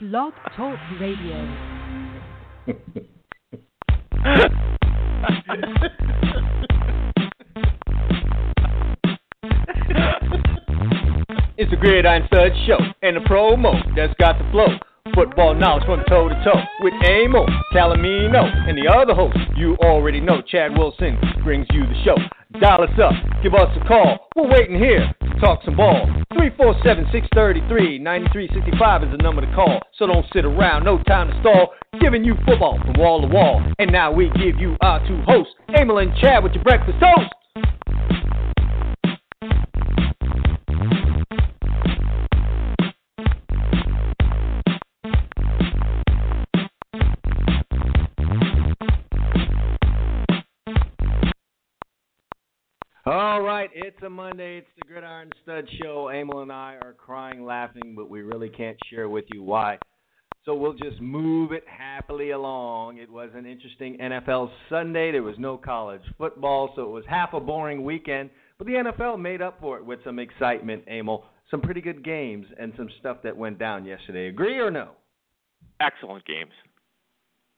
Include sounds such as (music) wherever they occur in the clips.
Blog Talk Radio. it's the Gridiron Stud Show and the promo that's got the flow. Football knowledge from toe to toe with Amo, Calomino, and the other host you already know, Chad Wilson, brings you the show. Dial us up, give us a call. We're waiting here to talk some ball. 347 633 9365 is the number to call. So don't sit around, no time to stall. Giving you football from wall to wall. And now we give you our two hosts, Emil and Chad, with your breakfast toast. It's a Monday. It's the Gridiron Stud Show. Emil and I are crying laughing, but we really can't share with you why. So we'll just move it happily along. It was an interesting NFL Sunday. There was no college football, so it was half a boring weekend. But the NFL made up for it with some excitement, Emil. Some pretty good games and some stuff that went down yesterday. Agree or no? Excellent games.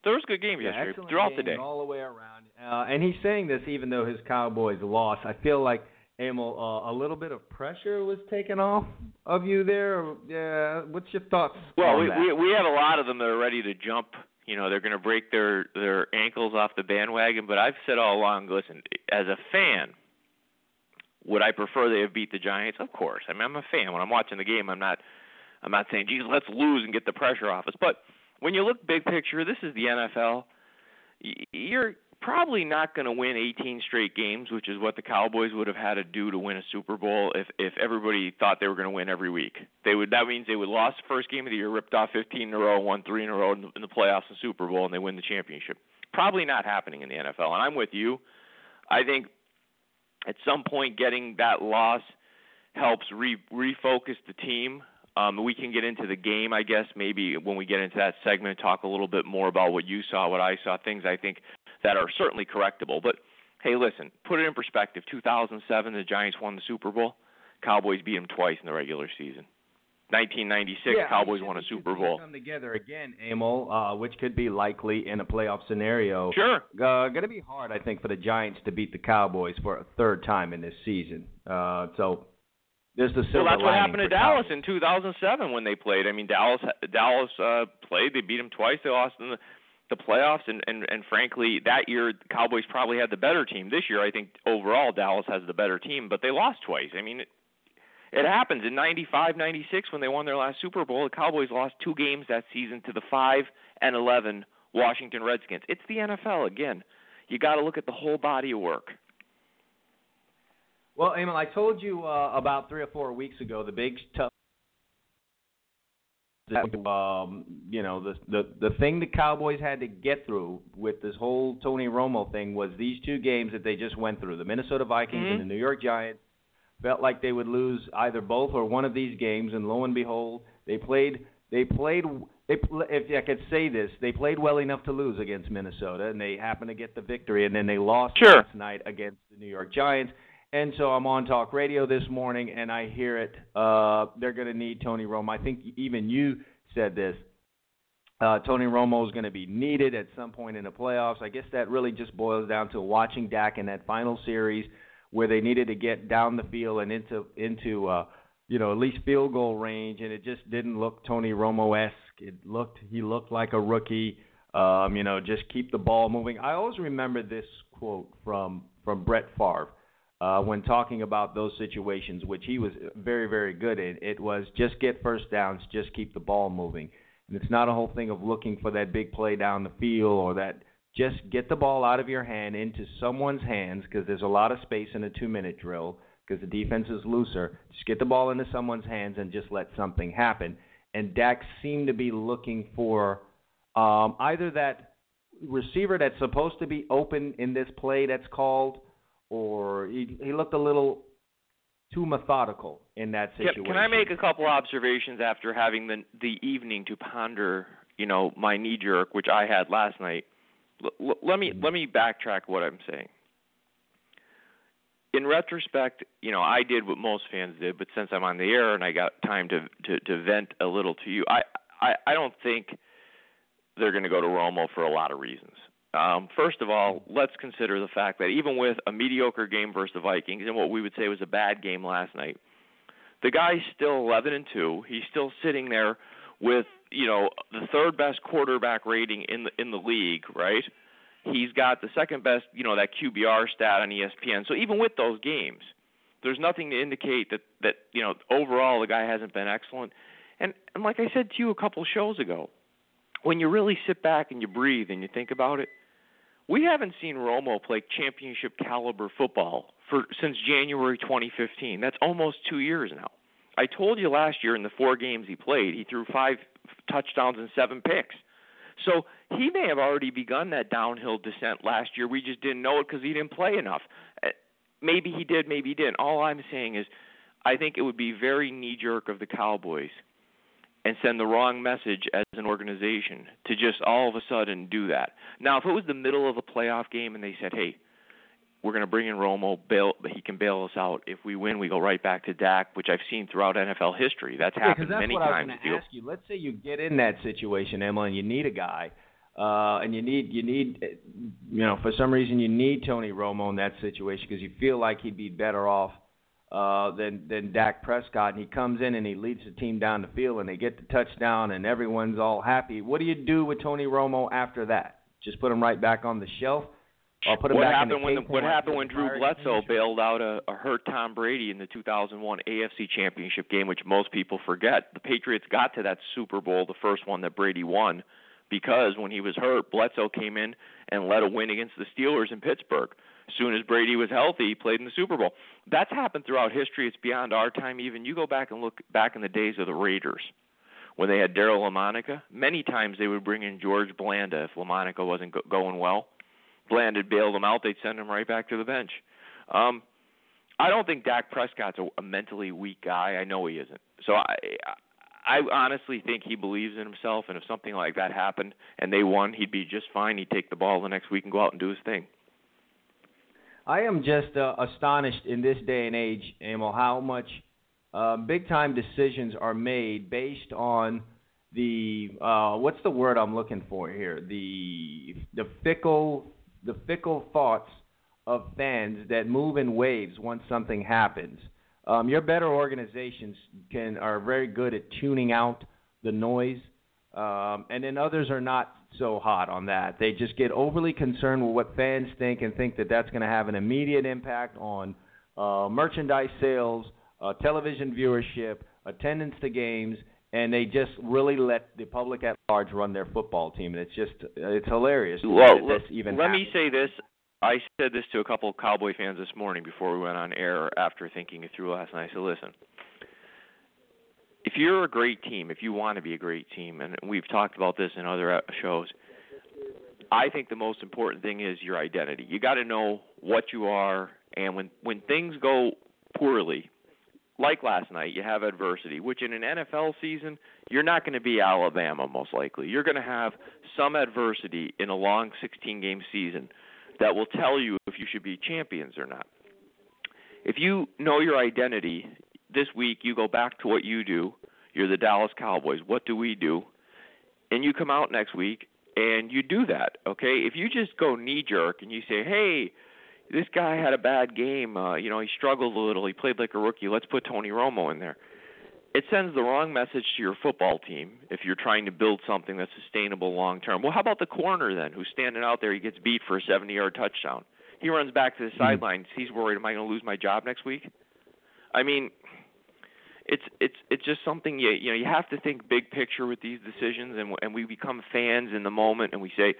There was good games Yeah, yesterday throughout the day. all the way around. Uh, and he's saying this even though his Cowboys lost. I feel like Emil, uh, a little bit of pressure was taken off of you there. Yeah, what's your thoughts? Well, we, we we have a lot of them that are ready to jump. You know, they're going to break their their ankles off the bandwagon. But I've said all along, listen, as a fan, would I prefer they have beat the Giants? Of course. I mean, I'm a fan. When I'm watching the game, I'm not I'm not saying, geez, let's lose and get the pressure off us. But when you look big picture, this is the NFL. You're probably not going to win 18 straight games, which is what the Cowboys would have had to do to win a Super Bowl if if everybody thought they were going to win every week. They would that means they would lost the first game of the year, ripped off 15 in a row, won three in a row in the, in the playoffs and Super Bowl, and they win the championship. Probably not happening in the NFL. And I'm with you. I think at some point getting that loss helps re- refocus the team. Um, we can get into the game, I guess, maybe when we get into that segment, talk a little bit more about what you saw, what I saw, things I think that are certainly correctable. But hey, listen, put it in perspective. 2007, the Giants won the Super Bowl. Cowboys beat them twice in the regular season. 1996, Yeah, Cowboys won a Super it should Bowl. Come together again, Emil, uh, which could be likely in a playoff scenario. Sure. Uh, going to be hard, I think, for the Giants to beat the Cowboys for a third time in this season. Uh, so there's the silver Well, that's what happened to Dallas Cowboys. in 2007 when they played. I mean, Dallas Dallas uh, played. They beat them twice. They lost in the the playoffs, and and and frankly, that year the Cowboys probably had the better team. This year, I think overall Dallas has the better team, but they lost twice. I mean. It, it happens in '95, '96 when they won their last Super Bowl. The Cowboys lost two games that season to the five and 11 Washington Redskins. It's the NFL again. You got to look at the whole body of work. Well, Emil, I told you uh, about three or four weeks ago the big tough. Um, you know the the the thing the Cowboys had to get through with this whole Tony Romo thing was these two games that they just went through: the Minnesota Vikings Mhm. and the New York Giants. Felt like they would lose either both or one of these games, and lo and behold, they played. They played. They, pl- if I could say this, they played well enough to lose against Minnesota, and they happened to get the victory. And then they lost Sure. last night against the New York Giants. And so I'm on talk radio this morning, and I hear it. Uh, they're going to need Tony Romo. I think even you said this. Uh, Tony Romo is going to be needed at some point in the playoffs. I guess that really just boils down to watching Dak in that final series where they needed to get down the field and into into uh, you know at least field goal range, and it just didn't look Tony Romo esque. It looked he looked like a rookie. Um, you know, just keep the ball moving. I always remember this quote from from Brett Favre uh, when talking about those situations, which he was very, very good in. It was just get first downs, just keep the ball moving. And it's not a whole thing of looking for that big play down the field or that. Just get the ball out of your hand into someone's hands because there's a lot of space in a two-minute drill because the defense is looser. Just get the ball into someone's hands and just let something happen. And Dak seemed to be looking for um, either that receiver that's supposed to be open in this play that's called, or he, he looked a little too methodical in that situation. can I make a couple observations after having the the evening to ponder, you know, my knee jerk, which I had last night? L- let me Mhm. let me backtrack what I'm saying. in retrospect, you know, I did what most fans did, but since I'm on the air and I got time to to, to vent a little to you, I, I I don't think they're going to go to Romo for a lot of reasons. Um, first of all, let's consider the fact that even with a mediocre game versus the Vikings and what we would say was a bad game last night, the guy's still 11 and 2. He's still sitting there with you know the third best quarterback rating in the in the league, right? He's got the second best, you know, that QBR stat on ESPN. So even with those games, there's nothing to indicate that that you know overall the guy hasn't been excellent. And and like I said to you a couple shows ago, when you really sit back and you breathe and you think about it, we haven't seen Romo play championship caliber football for since January 2015. That's almost 2 years now. I told you last year in the 4 games he played, he threw 5 touchdowns and 7 picks. So he may have already begun that downhill descent last year. We just didn't know it because he didn't play enough. Uh, maybe he did, maybe he didn't. All I'm saying is, I think it would be very knee jerk of the Cowboys and send the wrong message as an organization to just all of a sudden do that. Now, if it was the middle of a playoff game and they said, "Hey, we're going to bring in Romo, bail, but he can bail us out. If we win, we go right back to Dak, which I've seen throughout NFL history. That's yeah, happened that's many what times. I was ask you. Let's say you get in that situation, Emma, and you need a guy, uh, and you need you need you know for some reason you need Tony Romo in that situation because you feel like he'd be better off uh, than than Dak Prescott, and he comes in and he leads the team down the field, and they get the touchdown, and everyone's all happy. What do you do with Tony Romo after that? Just put him right back on the shelf I'll put him what back happened in the when the, what happened when Drew Bledsoe bailed out a, a hurt Tom Brady in the 2001 AFC Championship game, which most people forget? The Patriots got to that Super Bowl, the first one that Brady won, because when he was hurt, Bledsoe came in and led a win against the Steelers in Pittsburgh. As soon as Brady was healthy, he played in the Super Bowl. That's happened throughout history. It's beyond our time. Even you go back and look back in the days of the Raiders when they had Daryle Lamonica. Many times they would bring in George Blanda if Lamonica wasn't go- going well Blanda had bailed him out, they'd send him right back to the bench. Um, I don't think Dak Prescott's a, a mentally weak guy. I know he isn't. So I, I honestly think he believes in himself, and if something like that happened and they won, he'd be just fine. He'd take the ball the next week and go out and do his thing. I am just uh, astonished in this day and age, Emil, how much uh, big time decisions are made based on the uh, what's the word I'm looking for here? The the fickle the fickle thoughts of fans that move in waves once something happens. Um, your better organizations can are very good at tuning out the noise, um, and then others are not so hot on that. They just get overly concerned with what fans think and think that that's going to have an immediate impact on uh, merchandise sales, uh, television viewership, attendance to games, and they just really let the public at large run their football team. And it's just it's hilarious. Well, that this even let happens. me say this. I said this to a couple of Cowboy fans this morning before we went on air after thinking it through last night. I said, listen, if you're a great team, if you want to be a great team, and we've talked about this in other shows, I think the most important thing is your identity. You got to know what you are, and when when things go poorly, like last night, you have adversity, which in an NFL season, you're not going to be Alabama most likely. You're going to have some adversity in a long 16 game season that will tell you if you should be champions or not. If you know your identity, this week you go back to what you do. You're the Dallas Cowboys. What do we do? And you come out next week and you do that, okay? If you just go knee jerk and you say, "Hey, this guy had a bad game. Uh, you know, he struggled a little. He played like a rookie. Let's put Tony Romo in there. It sends the wrong message to your football team if you're trying to build something that's sustainable long term. Well, how about the corner then, who's standing out there? He gets beat for a 70-yard touchdown. He runs back to the Mm-hmm. sidelines. He's worried, am I going to lose my job next week? I mean, it's it's it's just something you you know you have to think big picture with these decisions, and and we become fans in the moment, and we say,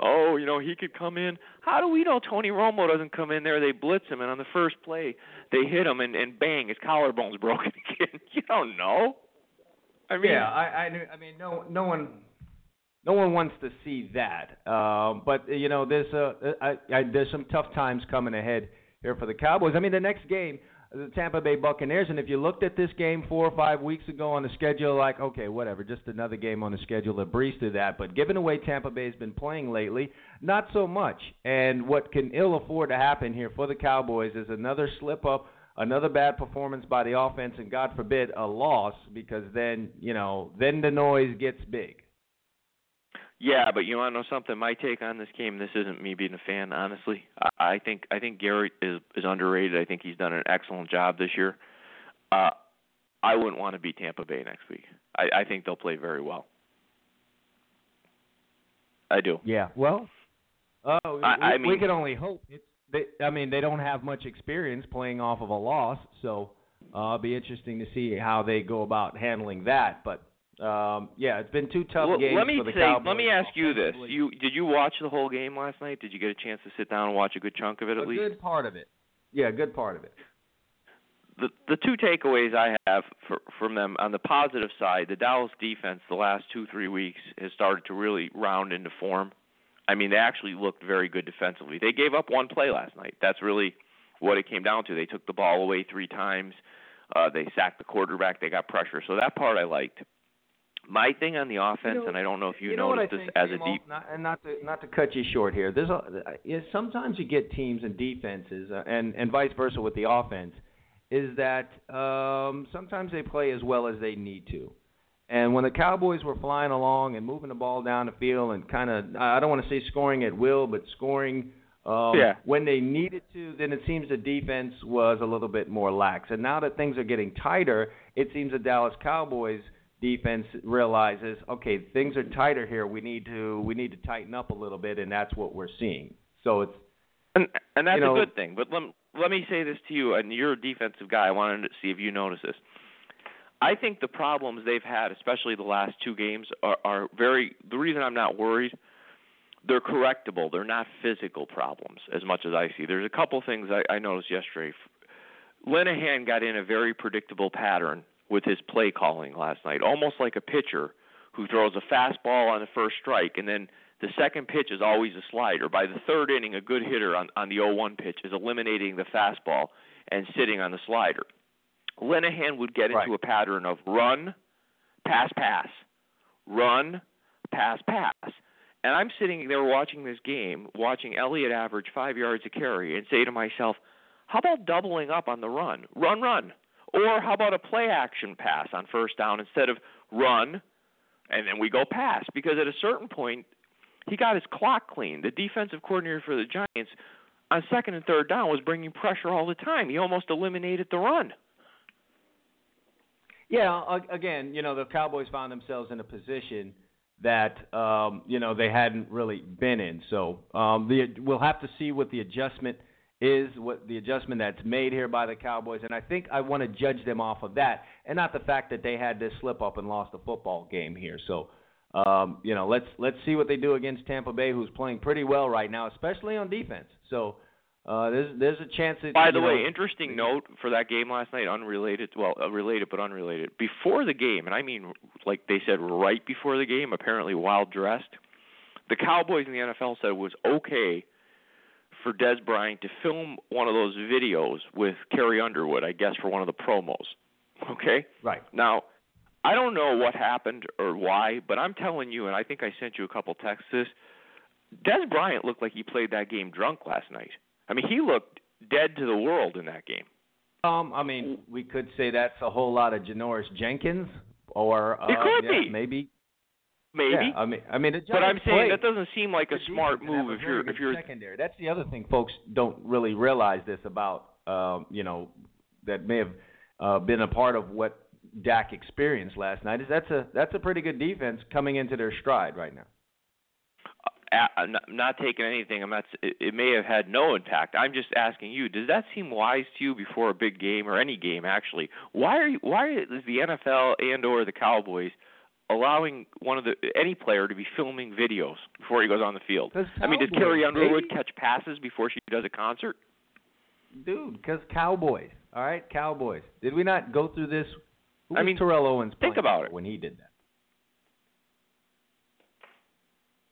oh, you know, he could come in. How do we know Tony Romo doesn't come in there? They blitz him, and on the first play, they hit him, and, and bang, his collarbone's (laughs) broken again. you don't know. I mean, yeah, I, I, I mean, no, no one, no one wants to see that. Uh, but you know, there's a, there's some tough times coming ahead here for the Cowboys. I mean, the next game, the Tampa Bay Buccaneers. And if you looked at this game four or five weeks ago on the schedule, like, okay, whatever, just another game on the schedule to breeze through that. But given the way Tampa Bay's been playing lately, not so much. And what can ill afford to happen here for the Cowboys is another slip up, another bad performance by the offense, and God forbid a loss, because then you know then the noise gets big. Yeah, but you want to know something? My take on this game. This isn't me being a fan, honestly. I, I think I think Garrett is is underrated. I think he's done an excellent job this year. Uh, I wouldn't want to beat Tampa Bay next week. I, I think they'll play very well. I do. Yeah. Well, uh, I, I mean, we can only hope. It's. They, I mean, they don't have much experience playing off of a loss, so uh, it'll be interesting to see how they go about handling that. But um, yeah, it's been two tough well, games let me for the say, Cowboys. Let me ask you this: you did you watch the whole game last night? Did you get a chance to sit down and watch a good chunk of it at a least? A good part of it. Yeah, a good part of it. The the two takeaways I have for, from them on the positive side, the Dallas defense the last two three weeks has started to really round into form. I mean, they actually looked very good defensively. They gave up one play last night. That's really what it came down to. They took the ball away three times. Uh, they sacked the quarterback. They got pressure. So that part I liked. My thing on the offense, you know, and I don't know if you, you know noticed this as a deep. Not, and not to not to cut you short here. There's a is sometimes you get teams and defenses, uh, and and vice versa with the offense, is that um, sometimes they play as well as they need to. And when the Cowboys were flying along and moving the ball down the field and kind of, I don't want to say scoring at will, but scoring um, yeah. when they needed to, then it seems the defense was a little bit more lax. And now that things are getting tighter, it seems the Dallas Cowboys – defense realizes, okay, things are tighter here. We need to we need to tighten up a little bit, and that's what we're seeing. So it's and and that's you know, a good thing. But let let me say this to you, and you're a defensive guy. I wanted to see if you notice this. I think the problems they've had, especially the last two games, are, are very. The reason I'm not worried, they're correctable. They're not physical problems as much as I see. There's a couple things I, I noticed yesterday. Linehan got in a very predictable pattern with his play calling last night, almost like a pitcher who throws a fastball on the first strike and then the second pitch is always a slider. By the third inning, a good hitter on, on the 0-1 pitch is eliminating the fastball and sitting on the slider. Linehan would get into a pattern of run, pass, pass, run, pass, pass. And I'm sitting there watching this game, watching Elliott average five yards a carry, and say to myself, how about doubling up on the run? Run, run. Or how about a play action pass on first down instead of run and then we go pass? Because at a certain point, he got his clock clean. The defensive coordinator for the Giants on second and third down was bringing pressure all the time. He almost eliminated the run. Yeah, again, you know, the Cowboys found themselves in a position that um, you know they hadn't really been in. So um, the, we'll have to see what the adjustment is what the adjustment that's made here by the Cowboys, and I think I want to judge them off of that, and not the fact that they had this slip up and lost a football game here. So, um, you know, let's let's see what they do against Tampa Bay, who's playing pretty well right now, especially on defense. So. Uh, there's there's a chance that. By the know, way, interesting note for that game last night, unrelated, well, uh, related but unrelated. Before the game, and I mean, like they said, right before the game, apparently while dressed, the Cowboys in the NFL said it was okay for Dez Bryant to film one of those videos with Carrie Underwood, I guess, for one of the promos. Okay? Right. Now, I don't know what happened or why, but I'm telling you, and I think I sent you a couple texts this. Dez Bryant looked like he played that game drunk last night. I mean, he looked dead to the world in that game. Um, I mean, we could say that's a whole lot of Janoris Jenkins, or uh, it could yeah, be maybe Maybe. Yeah, I mean, I mean, but I'm saying that doesn't seem like a smart move if you're if you're secondary. That's the other thing folks don't really realize this about um, you know that may have uh, been a part of what Dak experienced last night. Is that's a that's a pretty good defense coming into their stride right now. I'm not, not taking anything. I'm not. It, it may have had no impact. I'm just asking you. Does that seem wise to you before a big game or any game actually? Why are you, why is the NFL and or the Cowboys allowing one of the any player to be filming videos before he goes on the field. I mean, does Carrie Underwood baby. catch passes before she does a concert? Dude, because Cowboys. All right, Cowboys. Did we not go through this? Who I mean, Terrell Owens. think about it when he did that.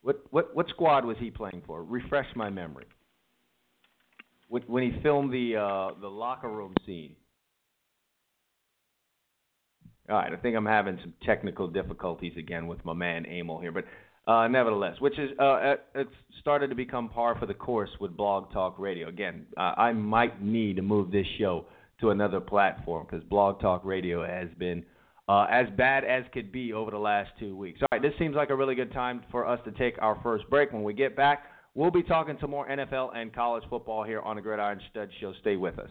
What what what squad was he playing for? Refresh my memory. When he filmed the uh, the locker room scene All right, I think I'm having some technical difficulties again with my man Emil here, but uh, nevertheless, which is uh, it's started to become par for the course with Blog Talk Radio. Again, uh, I might need to move this show to another platform because Blog Talk Radio has been uh, as bad as could be over the last two weeks. All right, this seems like a really good time for us to take our first break. When we get back, we'll be talking some more NFL and college football here on the Gridiron Stud Show. Stay with us.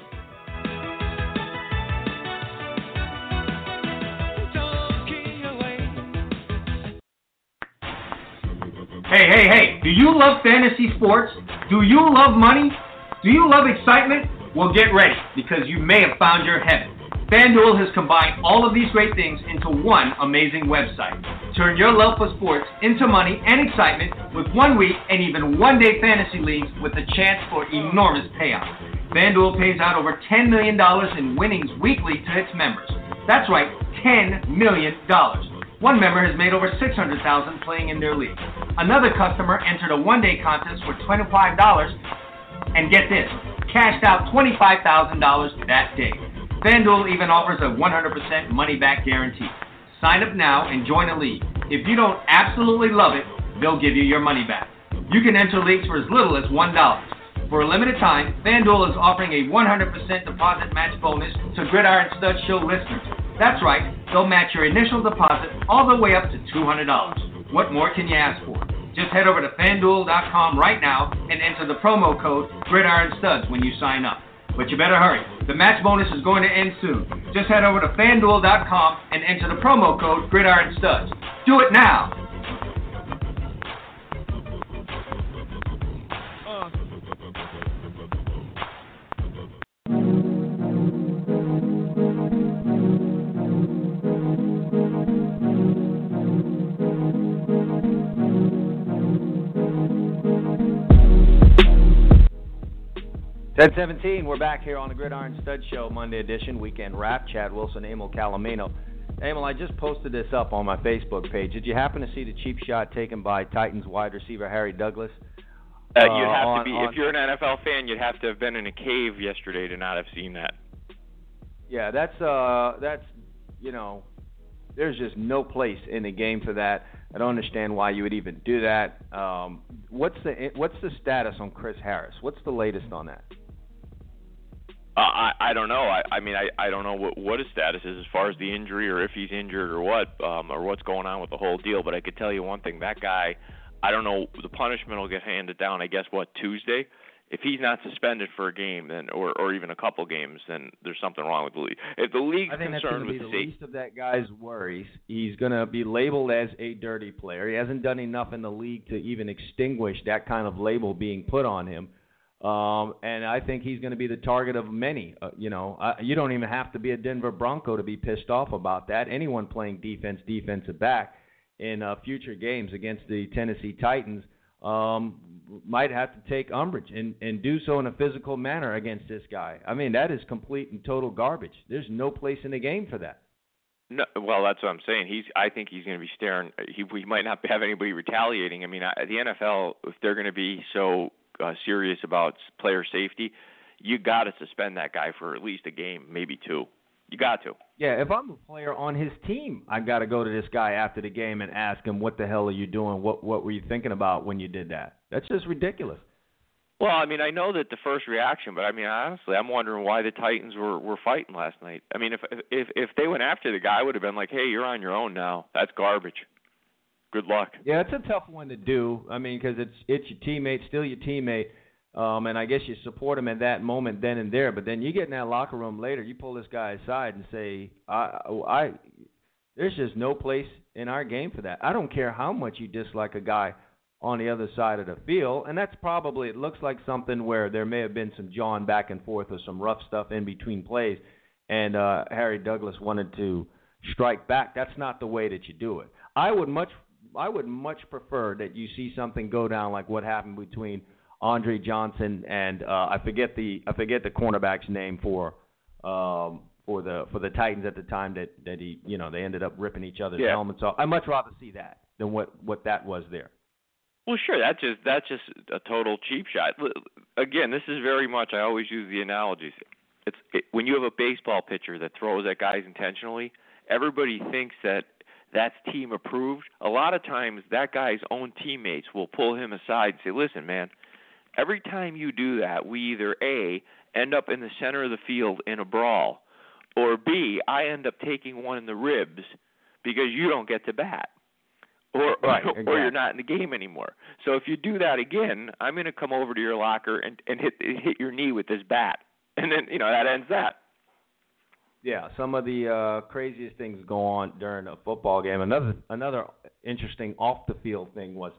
Hey, hey, hey, do you love fantasy sports? Do you love money? Do you love excitement? Well, get ready because you may have found your heaven. FanDuel has combined all of these great things into one amazing website. Turn your love for sports into money and excitement with one week and even one day fantasy leagues with a chance for enormous payouts. FanDuel pays out over $10 million in winnings weekly to its members. That's right, $10 million. One member has made over 600,000 playing in their league. Another customer entered a one-day contest for $25 and get this, cashed out $25,000 that day. FanDuel even offers a 100% money back guarantee. Sign up now and join a league. If you don't absolutely love it, they'll give you your money back. You can enter leagues for as little as $1. For a limited time, FanDuel is offering a 100% deposit match bonus to Gridiron Stud Show listeners. That's right, they'll match your initial deposit all the way up to $200. What more can you ask for? Just head over to fanduel.com right now and enter the promo code GridironStuds when you sign up. But you better hurry. The match bonus is going to end soon. Just head over to fanduel.com and enter the promo code GridironStuds. Do it now. Ten seventeen, we're back here on the Gridiron Stud Show, Monday edition, weekend wrap. Chad Wilson, Emil Calomino. Emil, I just posted this up on my Facebook page. Did you happen to see the cheap shot taken by Titans wide receiver Harry Douglas? Uh, you'd have on- to be on- if you're an NFL fan. You'd have to have been in a cave yesterday to not have seen that. Yeah, that's uh, that's you know, there's just no place in the game for that. I don't understand why you would even do that. Um, what's the what's the status on Chris Harris? What's the latest on that? Uh, I I don't know. I I mean I I don't know what what his status is as far as the injury or if he's injured or what um or what's going on with the whole deal. But I could tell you one thing: that guy, I don't know. The punishment will get handed down. I guess what Tuesday. If he's not suspended for a game, then or or even a couple games, then there's something wrong with the league. If the league's I think that's concerned to with be the safety, least of that guy's worries. He's going to be labeled as a dirty player. He hasn't done enough in the league to even extinguish that kind of label being put on him. Um, and I think he's going to be the target of many. Uh, you know, uh, you don't even have to be a Denver Bronco to be pissed off about that. Anyone playing defense, defensive back in uh, future games against the Tennessee Titans um, might have to take umbrage and, and do so in a physical manner against this guy. I mean, that is complete and total garbage. There's no place in the game for that. No, well, that's what I'm saying. He's. I think he's going to be staring. He, he might not have anybody retaliating. I mean, I, the NFL, if they're going to be so uh, serious about player safety, you got to suspend that guy for at least a game, maybe two. You got to. Yeah, if I'm a player on his team, I got to go to this guy after the game and ask him, "What the hell are you doing? What what were you thinking about when you did that?" That's just ridiculous. Well, I mean, I know that the first reaction, but I mean, honestly, I'm wondering why the Titans were were fighting last night. I mean, if if if they went after the guy, I would have been like, "Hey, you're on your own now. That's garbage. Good luck." Yeah, it's a tough one to do. I mean, because it's it's your teammate, still your teammate. Um, and I guess you support him at that moment, then and there. But then you get in that locker room later, you pull this guy aside and say, I, I, there's just no place in our game for that. I don't care how much you dislike a guy on the other side of the field, and that's probably it looks like something where there may have been some jawing back and forth or some rough stuff in between plays, and uh, Harry Douglas wanted to strike back. That's not the way that you do it. I would much I would much prefer that you see something go down like what happened between Andre Johnson and uh, I forget the I forget the cornerback's name for um, for the for the Titans at the time that that he you know they ended up ripping each other's Yeah. helmets off. I'd much rather see that than what what that was there. Well, sure. That's just that's just a total cheap shot. Again, this is very much. I always use the analogies. It's it, when you have a baseball pitcher that throws at guys intentionally. Everybody thinks that that's team approved. A lot of times, that guy's own teammates will pull him aside and say, "Listen, man, every time you do that, we either a end up in the center of the field in a brawl, or b I end up taking one in the ribs because you don't get to bat." or (laughs) Right, or you're not in the game anymore. So if you do that again, I'm going to come over to your locker and and hit hit your knee with this bat, and then you know that ends that. Yeah, some of the uh, craziest things go on during a football game. Another another interesting off the field thing was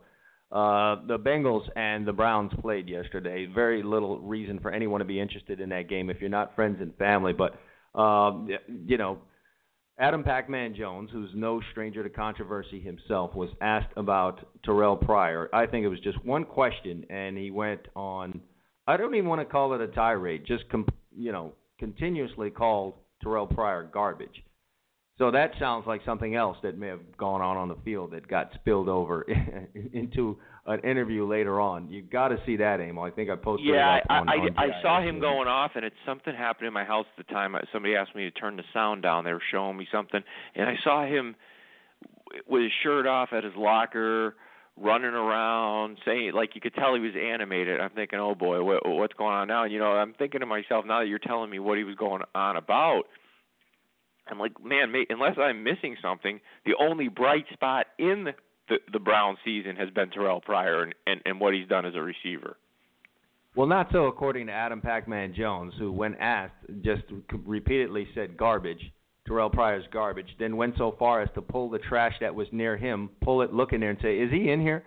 uh, the Bengals and the Browns played yesterday. Very little reason for anyone to be interested in that game if you're not friends and family. But um, you know, Adam Pac-Man Jones, who's no stranger to controversy himself, was asked about Terrelle Pryor. I think it was just one question, and he went on. I don't even want to call it a tirade. Just com- you know, continuously called Terrelle Pryor garbage. So that sounds like something else that may have gone on on the field that got spilled over (laughs) into an interview later on. You've got to see that, Emil. I think I posted Yeah, it up I on, I, on I saw him going off, and it's something happened in my house at the time. Somebody asked me to turn the sound down. They were showing me something, and I saw him with his shirt off at his locker, running around, saying like you could tell he was animated. I'm thinking, oh boy, what, what's going on now? And, you know, I'm thinking to myself now that you're telling me what he was going on about. I'm like, man, unless I'm missing something, the only bright spot in the the Brown season has been Terrelle Pryor and, and and what he's done as a receiver. Well, not so according to Adam Pac-Man Jones, who, when asked, just repeatedly said garbage. Terrelle Pryor's garbage. Then went so far as to pull the trash that was near him, pull it, look in there, and say, "Is he in here?"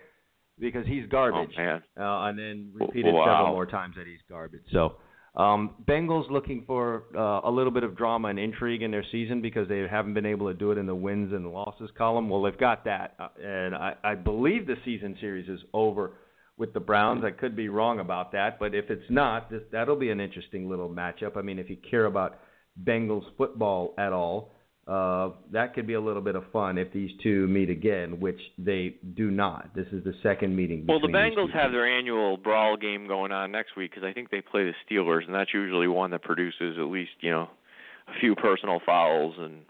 Because he's garbage. Oh man. uh, and then repeated Wow. several more times that he's garbage. So, um, Bengals looking for uh, a little bit of drama and intrigue in their season because they haven't been able to do it in the wins and losses column. Well, they've got that, uh, and I, I believe the season series is over with the Browns. I could be wrong about that, but if it's not, this, that'll be an interesting little matchup. I mean, if you care about Bengals football at all. Uh, that could be a little bit of fun if these two meet again, which they do not. This is the second meeting. Well, the Bengals have their annual brawl game going on next week because I think they play the Steelers, and that's usually one that produces at least you know a few personal fouls and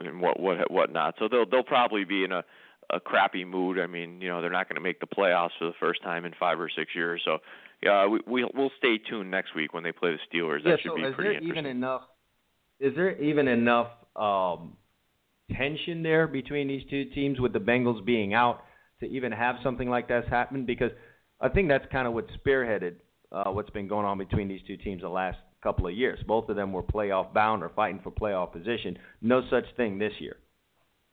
and what what what not. So they'll they'll probably be in a a crappy mood. I mean, you know, they're not going to make the playoffs for the first time in five or six years. So yeah, we we'll, we'll stay tuned next week when they play the Steelers. That yeah, should so be is pretty there interesting. even enough? Is there even enough um, tension there between these two teams with the Bengals being out to even have something like this happen? Because I think that's kind of what spearheaded uh, what's been going on between these two teams the last couple of years. Both of them were playoff bound or fighting for playoff position. No such thing this year.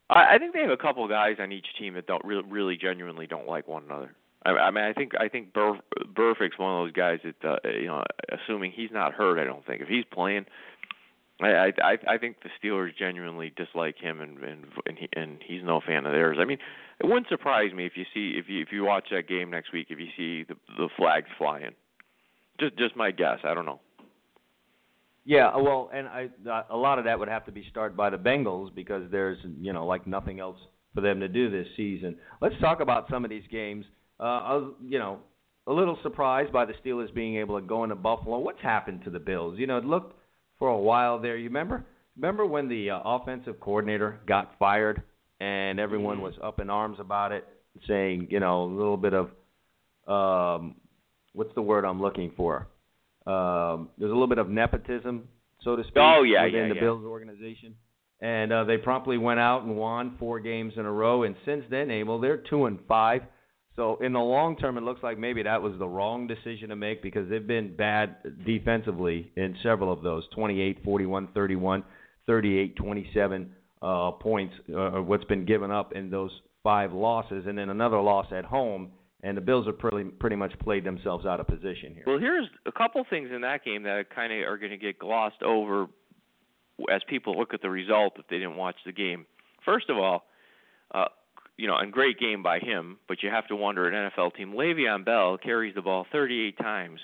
I, think they have a couple guys on each team that don't really, really genuinely don't like one another. I, I mean, I think I think Bur, Burfict's one of those guys that uh, you know, assuming he's not hurt. I don't think if he's playing, I I I think the Steelers genuinely dislike him, and and and, he, and he's no fan of theirs. I mean, it wouldn't surprise me if you see if you if you watch that game next week if you see the the flags flying. Just just my guess. I don't know. Yeah, well, and I a lot of that would have to be started by the Bengals because there's you know like nothing else for them to do this season. Let's talk about some of these games. Uh, I was you know a little surprised by the Steelers being able to go into Buffalo. What's happened to the Bills? You know, it looked for a while there. You remember remember when the uh, offensive coordinator got fired and everyone was up in arms about it, saying you know a little bit of um, what's the word I'm looking for? Um, there's a little bit of nepotism, so to speak, Oh, yeah, within yeah, the yeah. Bills organization. And uh, they promptly went out and won four games in a row. And since then, Abel, they're two and five. So in the long term, it looks like maybe that was the wrong decision to make because they've been bad defensively in several of those 28, 41, 31, 38, 27 uh, points, uh, what's been given up in those five losses, and then another loss at home. And the Bills have pretty pretty much played themselves out of position here. Well, here's a couple things in that game that kind of are going to get glossed over as people look at the result if they didn't watch the game. First of all, uh, you know, and great game by him, but you have to wonder an NFL team. Le'Veon Bell carries the ball 38 times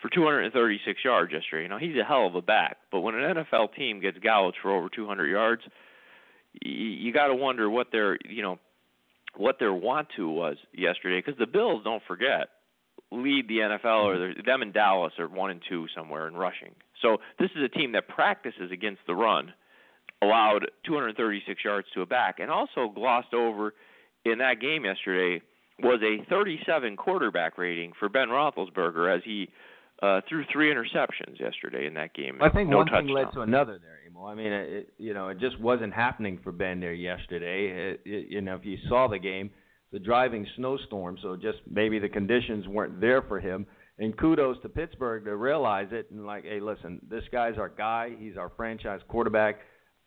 for 236 yards yesterday. You know, he's a hell of a back, but when an NFL team gets gouged for over 200 yards, you, you got to wonder what their, you know, what their want to was yesterday because the Bills, don't forget, lead the NFL or them and Dallas are one and two somewhere in rushing. So this is a team that practices against the run, allowed 236 yards to a back, and also glossed over in that game yesterday was a 37 quarterback rating for Ben Roethlisberger as he uh, threw three interceptions yesterday in that game. I think no one touchdown. thing led to another there, Emil. I mean, it, you know, it just wasn't happening for Ben there yesterday. It, it, you know, if you saw the game, the driving snowstorm, so just maybe the conditions weren't there for him. And kudos to Pittsburgh to realize it and like, hey, listen, this guy's our guy. He's our franchise quarterback,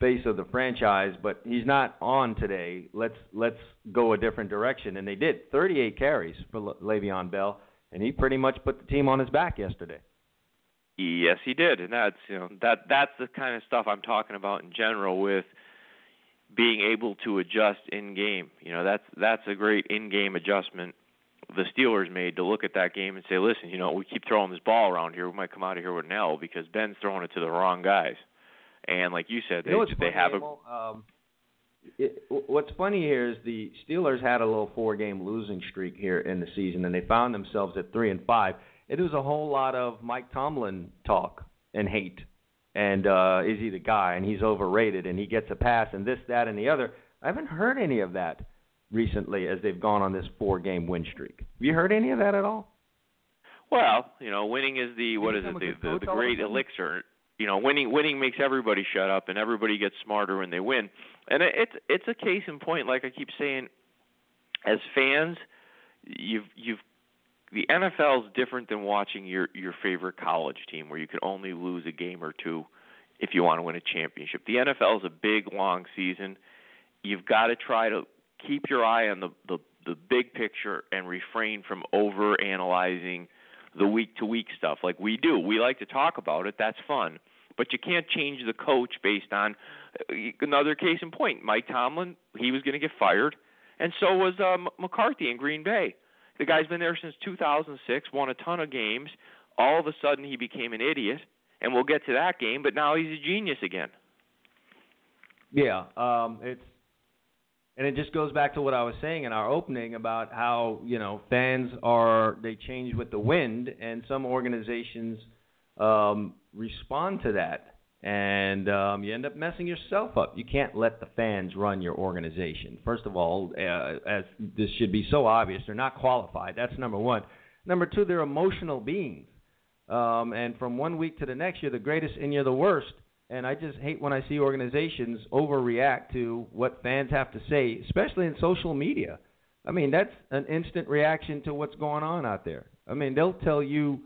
face of the franchise, but he's not on today. Let's let's go a different direction. And they did. 38 carries for Le- Le'Veon Bell, and he pretty much put the team on his back yesterday. Yes, he did, and that's you know that that's the kind of stuff I'm talking about in general with being able to adjust in game. You know, that's that's a great in game adjustment the Steelers made to look at that game and say, listen, you know, we keep throwing this ball around here, we might come out of here with an L because Ben's throwing it to the wrong guys. And like you said, they You know they have a? Um, it, what's funny here is the Steelers had a little four-game losing streak here in the season, and they found themselves at three and five. It was a whole lot of Mike Tomlin talk and hate, and uh, is he the guy? And he's overrated, and he gets a pass, and this, that, and the other. I haven't heard any of that recently as they've gone on this four-game win streak. Have you heard any of that at all? Well, you know, winning is the what is it? The, the, the all of a great elixir. You know, winning winning makes everybody shut up and everybody gets smarter when they win. And it, it's it's a case in point. Like I keep saying, as fans, you've you've the NFL is different than watching your your favorite college team where you can only lose a game or two if you want to win a championship. The NFL is a big long season. You've got to try to keep your eye on the the, the big picture and refrain from over analyzing the week to week stuff like we do. We like to talk about it. That's fun. But you can't change the coach based on uh, another case in point. Mike Tomlin, he was going to get fired, and so was um, McCarthy in Green Bay. The guy's been there since 2006, won a ton of games. All of a sudden, he became an idiot, and we'll get to that game. But now he's a genius again. Yeah, um, it's and it just goes back to what I was saying in our opening about how you know fans are they change with the wind, and some organizations um, respond to that, and um, you end up messing yourself up. You can't let the fans run your organization. First of all, uh, as this should be so obvious, they're not qualified. That's number one. Number two, they're emotional beings, um, and from one week to the next, you're the greatest and you're the worst. And I just hate when I see organizations overreact to what fans have to say, especially in social media. I mean, that's an instant reaction to what's going on out there. I mean, they'll tell you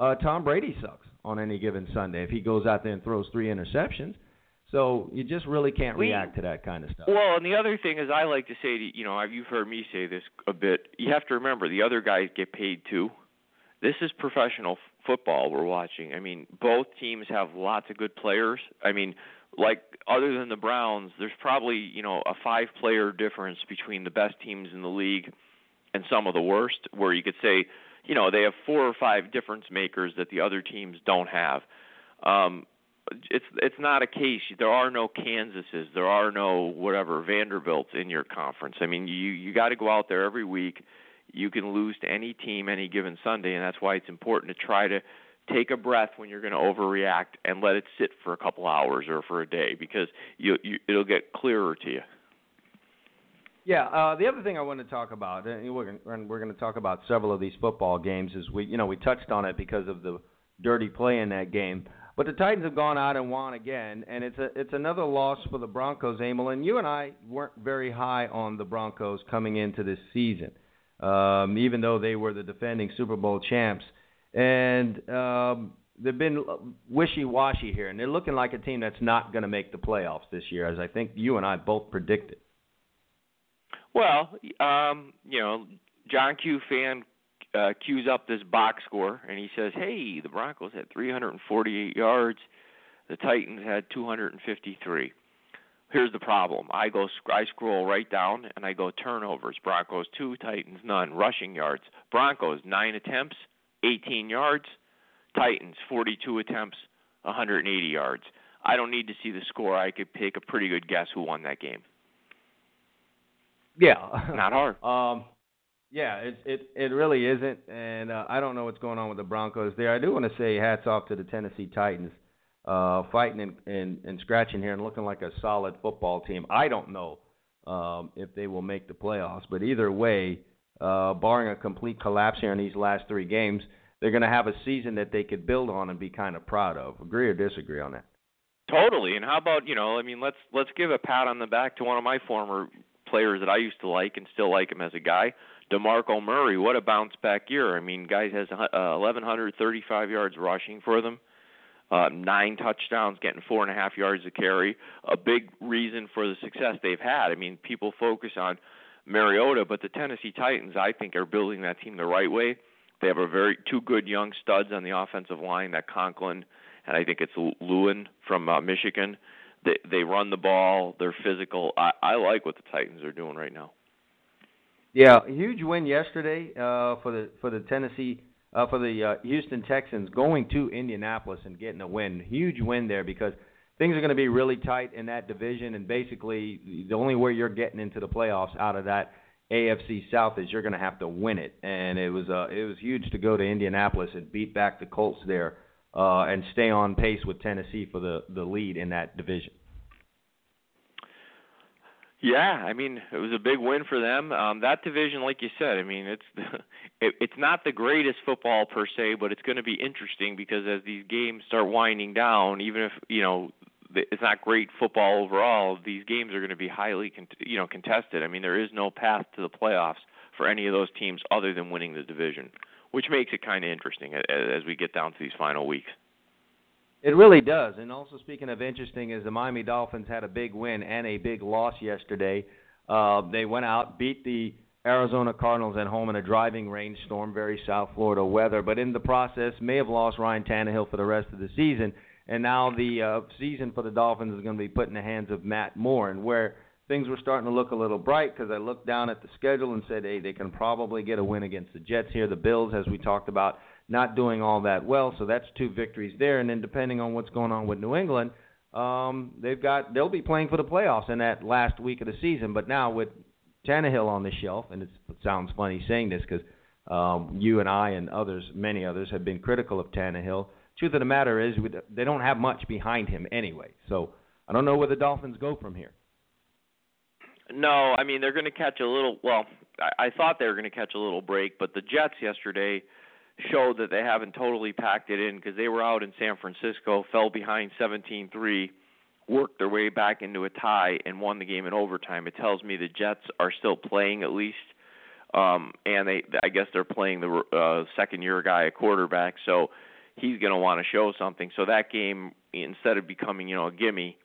uh, Tom Brady sucks on any given Sunday if he goes out there and throws three interceptions. So you just really can't We- react to that kind of stuff. Well, and the other thing is, I like to say, to, you know, you've heard me say this a bit. You have to remember the other guys get paid too. This is professional f- football we're watching. I mean, both teams have lots of good players. I mean, like other than the Browns, there's probably you know a five-player difference between the best teams in the league and some of the worst, where you could say, you know, they have four or five difference makers that the other teams don't have. Um, it's it's not a case. There are no Kansases. There are no whatever Vanderbilts in your conference. I mean, you you got to go out there every week. You can lose to any team any given Sunday, and that's why it's important to try to take a breath when you're going to overreact and let it sit for a couple hours or for a day because you, you it'll get clearer to you. Yeah, uh, the other thing I want to talk about, and we're going we're to talk about several of these football games, is we you know we touched on it because of the dirty play in that game. But the Titans have gone out and won again, and it's a it's another loss for the Broncos, Emil. And you and I weren't very high on the Broncos coming into this season. um, even though they were the defending Super Bowl champs. And um, they've been wishy-washy here, and they're looking like a team that's not going to make the playoffs this year, as I think you and I both predicted. Well, um, you know, John Q. fan uh, cues up this box score, and he says, "Hey, the Broncos had 348 yards, the Titans had 253." Here's the problem. I go, I scroll right down, and I go turnovers. Broncos two, Titans none. Rushing yards. Broncos nine attempts, 18 yards. Titans 42 attempts, 180 yards. I don't need to see the score. I could take a pretty good guess who won that game. Yeah, Not hard. (laughs) Um, yeah, it it it really isn't, and uh, I don't know what's going on with the Broncos there. I do want to say hats off to the Tennessee Titans, uh, fighting and, and and scratching here and looking like a solid football team. I don't know um, if they will make the playoffs, but either way, uh, barring a complete collapse here in these last three games, they're going to have a season that they could build on and be kind of proud of. Agree or disagree on that? Totally. And how about you know? I mean, let's let's give a pat on the back to one of my former players that I used to like and still like him as a guy, DeMarco Murray. What a bounce back year! I mean, guy has uh, 1,135 yards rushing for them, uh, nine touchdowns, getting four and a half yards a carry. A big reason for the success they've had. I mean, people focus on Mariota, but the Tennessee Titans, I think, are building that team the right way. They have a very two good young studs on the offensive line, that Conklin, and I think it's Lewan from uh, Michigan. They they run the ball. They're physical. I I like what the Titans are doing right now. Yeah, huge win yesterday uh, for the for the Tennessee uh, for the uh, Houston Texans going to Indianapolis and getting a win. Huge win there because things are going to be really tight in that division, and basically the only way you're getting into the playoffs out of that AFC South is you're going to have to win it. And it was uh, it was huge to go to Indianapolis and beat back the Colts there uh, and stay on pace with Tennessee for the the lead in that division. Yeah, I mean it was a big win for them. Um, that division, like you said, I mean it's (laughs) it, it's not the greatest football per se, but it's going to be interesting because as these games start winding down, even if you know it's not great football overall, these games are going to be highly con- you know contested. I mean there is no path to the playoffs for any of those teams other than winning the division which makes it kind of interesting as we get down to these final weeks. It really does. And also, speaking of interesting, is the Miami Dolphins had a big win and a big loss yesterday. Uh, they went out, beat the Arizona Cardinals at home in a driving rainstorm, very South Florida weather, but in the process may have lost Ryan Tannehill for the rest of the season. And now the uh, season for the Dolphins is going to be put in the hands of Matt Moore, and where things were starting to look a little bright because I looked down at the schedule and said, hey, they can probably get a win against the Jets here. The Bills, as we talked about, not doing all that well, so that's two victories there. And then depending on what's going on with New England, um, they've got they'll be playing for the playoffs in that last week of the season. But now with Tannehill on the shelf, and it sounds funny saying this because um, you and I and others, many others, have been critical of Tannehill. Truth of the matter is, they don't have much behind him anyway. So I don't know where the Dolphins go from here. No, I mean they're going to catch a little. Well, I, I thought they were going to catch a little break, but the Jets yesterday showed that they haven't totally packed it in because they were out in San Francisco, fell behind 17-3, worked their way back into a tie, and won the game in overtime. It tells me the Jets are still playing at least, um, and they I guess they're playing the uh, second-year guy at quarterback, so he's going to want to show something. So that game, instead of becoming you know a gimme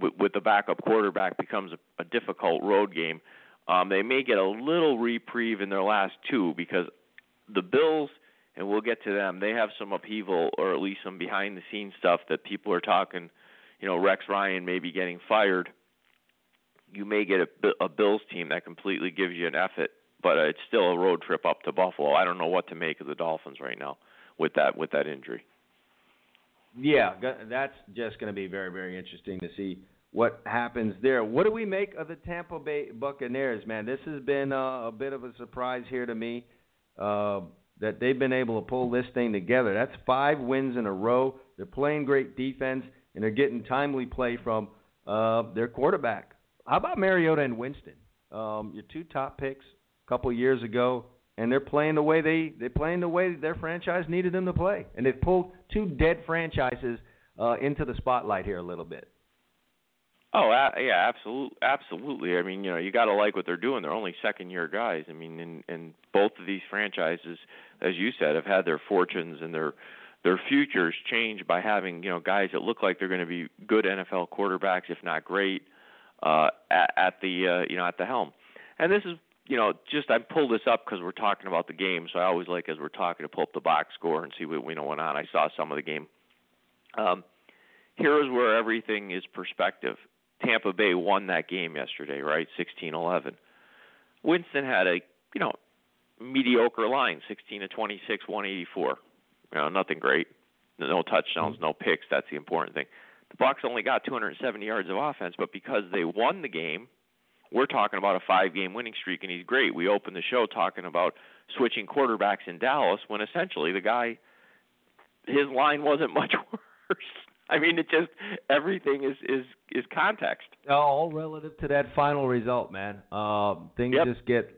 with, with the backup quarterback becomes a, a difficult road game. Um, they may get a little reprieve in their last two because the Bills, and we'll get to them, they have some upheaval or at least some behind the scenes stuff that people are talking. You know, Rex Ryan may be getting fired. You may get a, a Bills team that completely gives you an effort, but it's still a road trip up to Buffalo. I don't know what to make of the Dolphins right now with that with that injury. Yeah, that's just going to be very, very interesting to see what happens there. What do we make of the Tampa Bay Buccaneers, man? This has been uh, a bit of a surprise here to me uh, that they've been able to pull this thing together. That's five wins in a row. They're playing great defense, and they're getting timely play from uh, their quarterback. How about Mariota and Winston? Um, your two top picks a couple years ago and they're playing the way they they're playing the way their franchise needed them to play, and they've pulled two dead franchises uh, into the spotlight here a little bit. Oh, yeah, absolutely, absolutely. I mean, you know, you got to like what they're doing. They're only second-year guys. I mean, and and both of these franchises, as you said, have had their fortunes and their their futures changed by having you know guys that look like they're going to be good NFL quarterbacks, if not great, uh, at, at the uh, you know at the helm. And this is you know just I pulled this up because we're talking about the game, so I always like as we're talking to pull up the box score and see what we know went on. I saw some of the game. Um, here is where everything is perspective. Tampa Bay won that game yesterday, right? 16-11. Winston had a, you know, mediocre line, 16 to 26, 184. You know, nothing great. No touchdowns, no picks. That's the important thing. The Bucks only got 270 yards of offense, but because they won the game, we're talking about a five-game winning streak, and he's great. We opened the show talking about switching quarterbacks in Dallas when essentially the guy, his line wasn't much (laughs) worse. I mean, it just everything is is is context. All relative to that final result, man. Uh, things Yep. just get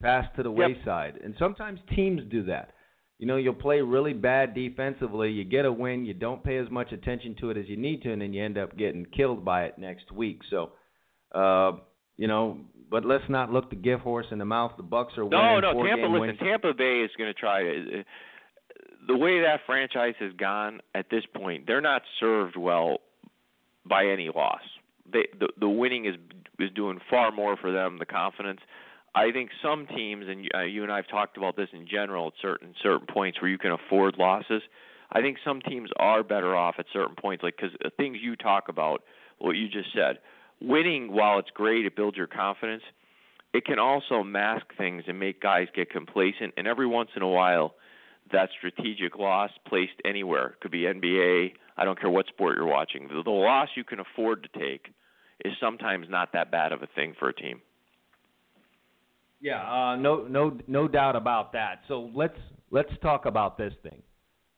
passed to the Yep. wayside, and sometimes teams do that. You know, you'll play really bad defensively, you get a win, you don't pay as much attention to it as you need to, and then you end up getting killed by it next week. So, uh, you know, but let's not look the gift horse in the mouth. The Bucks are No, winning no, four Tampa. Listen, wins. Tampa Bay is going to try to. The way that franchise has gone at this point, they're not served well by any loss. They, the the winning is is doing far more for them. The confidence. I think some teams, and you, uh, you and I have talked about this in general at certain certain points where you can afford losses. I think some teams are better off at certain points, like because the things you talk about, what you just said, winning while it's great, it builds your confidence it can also mask things and make guys get complacent. And every once in a while, that strategic loss placed anywhere could be NBA. I don't care what sport you're watching. The, the loss you can afford to take is sometimes not that bad of a thing for a team. Yeah, uh, no, no, no doubt about that. So let's let's talk about this thing.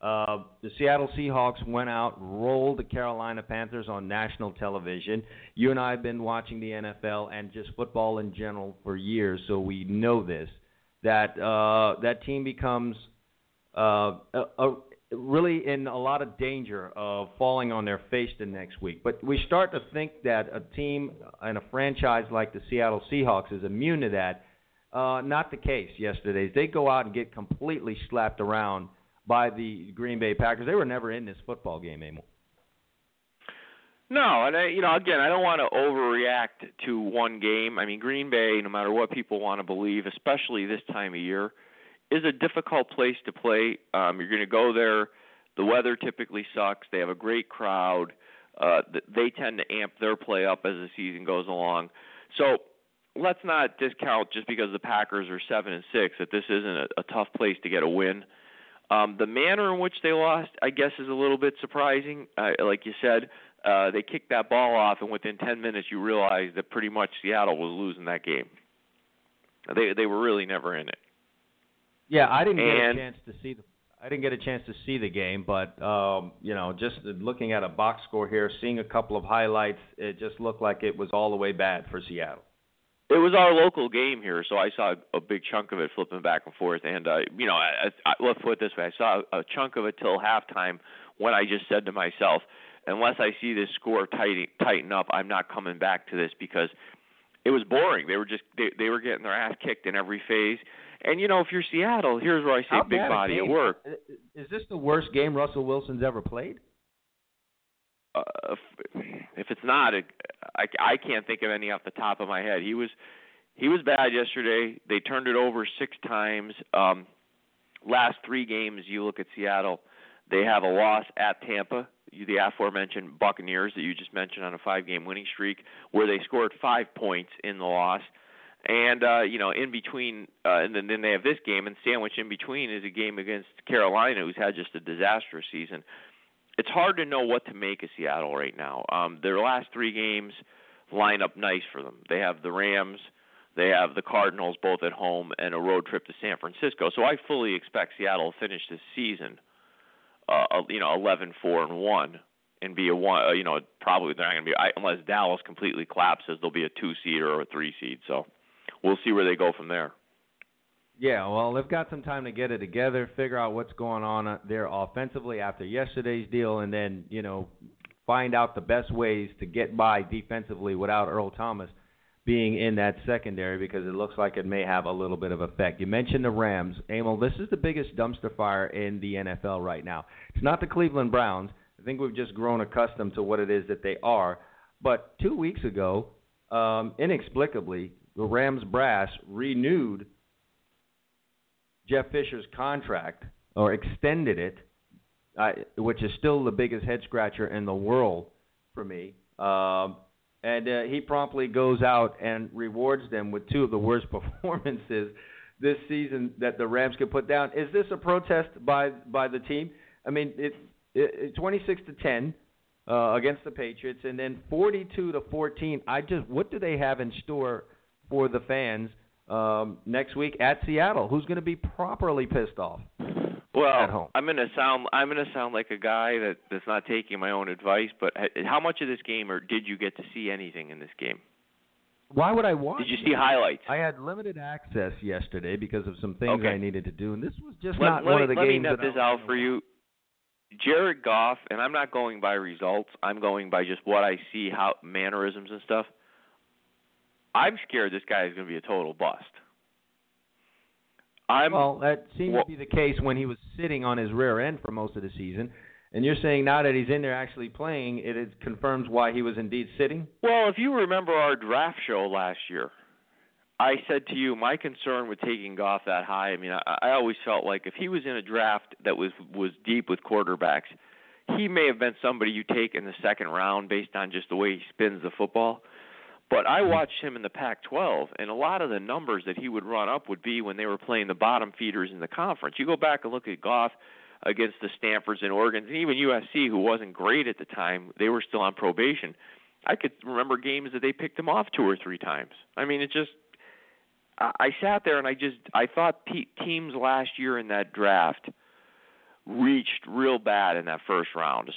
Uh, the Seattle Seahawks went out, rolled the Carolina Panthers on national television. You and I have been watching the NFL and just football in general for years, so we know this. That uh, that team becomes uh, a, a, really in a lot of danger of falling on their face the next week. But we start to think that a team and a franchise like the Seattle Seahawks is immune to that. Uh, not the case yesterday. They go out and get completely slapped around by the Green Bay Packers. They were never in this football game anymore. No, and I, you know, again, I don't want to overreact to one game. I mean, Green Bay, no matter what people want to believe, especially this time of year, is a difficult place to play. Um, you're going to go there. The weather typically sucks. They have a great crowd. Uh, they tend to amp their play up as the season goes along. So let's not discount just because the Packers are seven and six that this isn't a, a tough place to get a win. Um, the manner in which they lost, I guess, is a little bit surprising. Uh, like you said, uh, they kicked that ball off, and within 10 minutes, you realize that pretty much Seattle was losing that game. They they were really never in it. Yeah, I didn't And- get a chance to see the I didn't get a chance to see the game, but um, you know, just looking at a box score here, seeing a couple of highlights, it just looked like it was all the way bad for Seattle. It was our local game here, so I saw a big chunk of it flipping back and forth. And uh, you know, I, I, let's put it this way: I saw a chunk of it till halftime when I just said to myself, unless I see this score tighten tighten up, I'm not coming back to this because it was boring. They were just they they were getting their ass kicked in every phase. And you know, if you're Seattle, here's where I say How big body game? at work. Is this the worst game Russell Wilson's ever played? Uh, if, it's not, it, I I can't think of any off the top of my head. He was he was bad yesterday. They turned it over six times. Um, last three games, you look at Seattle, they have a loss at Tampa, the aforementioned Buccaneers that you just mentioned on a five-game winning streak, where they scored five points in the loss. And uh, you know, in between, uh, and then, then they have this game, and sandwiched in between is a game against Carolina, who's had just a disastrous season it's hard to know what to make of Seattle right now. Um, their last three games line up nice for them. They have the Rams, they have the Cardinals both at home, and a road trip to San Francisco. So I fully expect Seattle to finish this season, uh, you know, eleven four and one, and be a one. Uh, you know, probably they're not going to be I, unless Dallas completely collapses. They'll be a two seed or a three seed. So we'll see where they go from there. Yeah, well, they've got some time to get it together, figure out what's going on uh, there offensively after yesterday's deal, and then you know find out the best ways to get by defensively without Earl Thomas being in that secondary because it looks like it may have a little bit of effect. You mentioned the Rams. Emil, this is the biggest dumpster fire in the NFL right now. It's not the Cleveland Browns. I think we've just grown accustomed to what it is that they are. But two weeks ago, um, inexplicably, the Rams brass renewed Jeff Fisher's contract or extended it, uh, which is still the biggest head scratcher in the world for me. Um, and uh, he promptly goes out and rewards them with two of the worst (laughs) performances this season that the Rams could put down. Is this a protest by by the team? I mean, it, it 26 to 10 uh, against the Patriots, and then 42 to 14. I just what do they have in store for the fans um, next week at Seattle? Who's going to be properly pissed off? Well. I'm gonna sound I'm gonna sound like a guy that that's not taking my own advice. But how much of this game, or did you get to see anything in this game? Why would I watch? Did you it? see highlights? I had limited access yesterday because of some things Okay. I needed to do, and this was just let, not let one me, of the let games. nut that I this out for you. Jared Goff, and I'm not going by results. I'm going by just what I see, how mannerisms and stuff. I'm scared this guy is going to be a total bust. I'm well, that seemed well- to be the case when he was sitting on his rear end for most of the season. And you're saying now that he's in there actually playing, it is confirms why he was indeed sitting. Well, if you remember our draft show last year, I said to you my concern with taking Goff that high. I mean, I, I always felt like if he was in a draft that was was deep with quarterbacks, he may have been somebody you take in the second round based on just the way he spins the football. But I watched him in the Pac-12, and a lot of the numbers that he would run up would be when they were playing the bottom feeders in the conference. You go back and look at Goff against the Stanfords and Oregons, and even USC, who wasn't great at the time. They were still on probation. I could remember games that they picked him off two or three times. I mean, it just. I sat there and I just I thought teams last year in that draft reached real bad in that first round,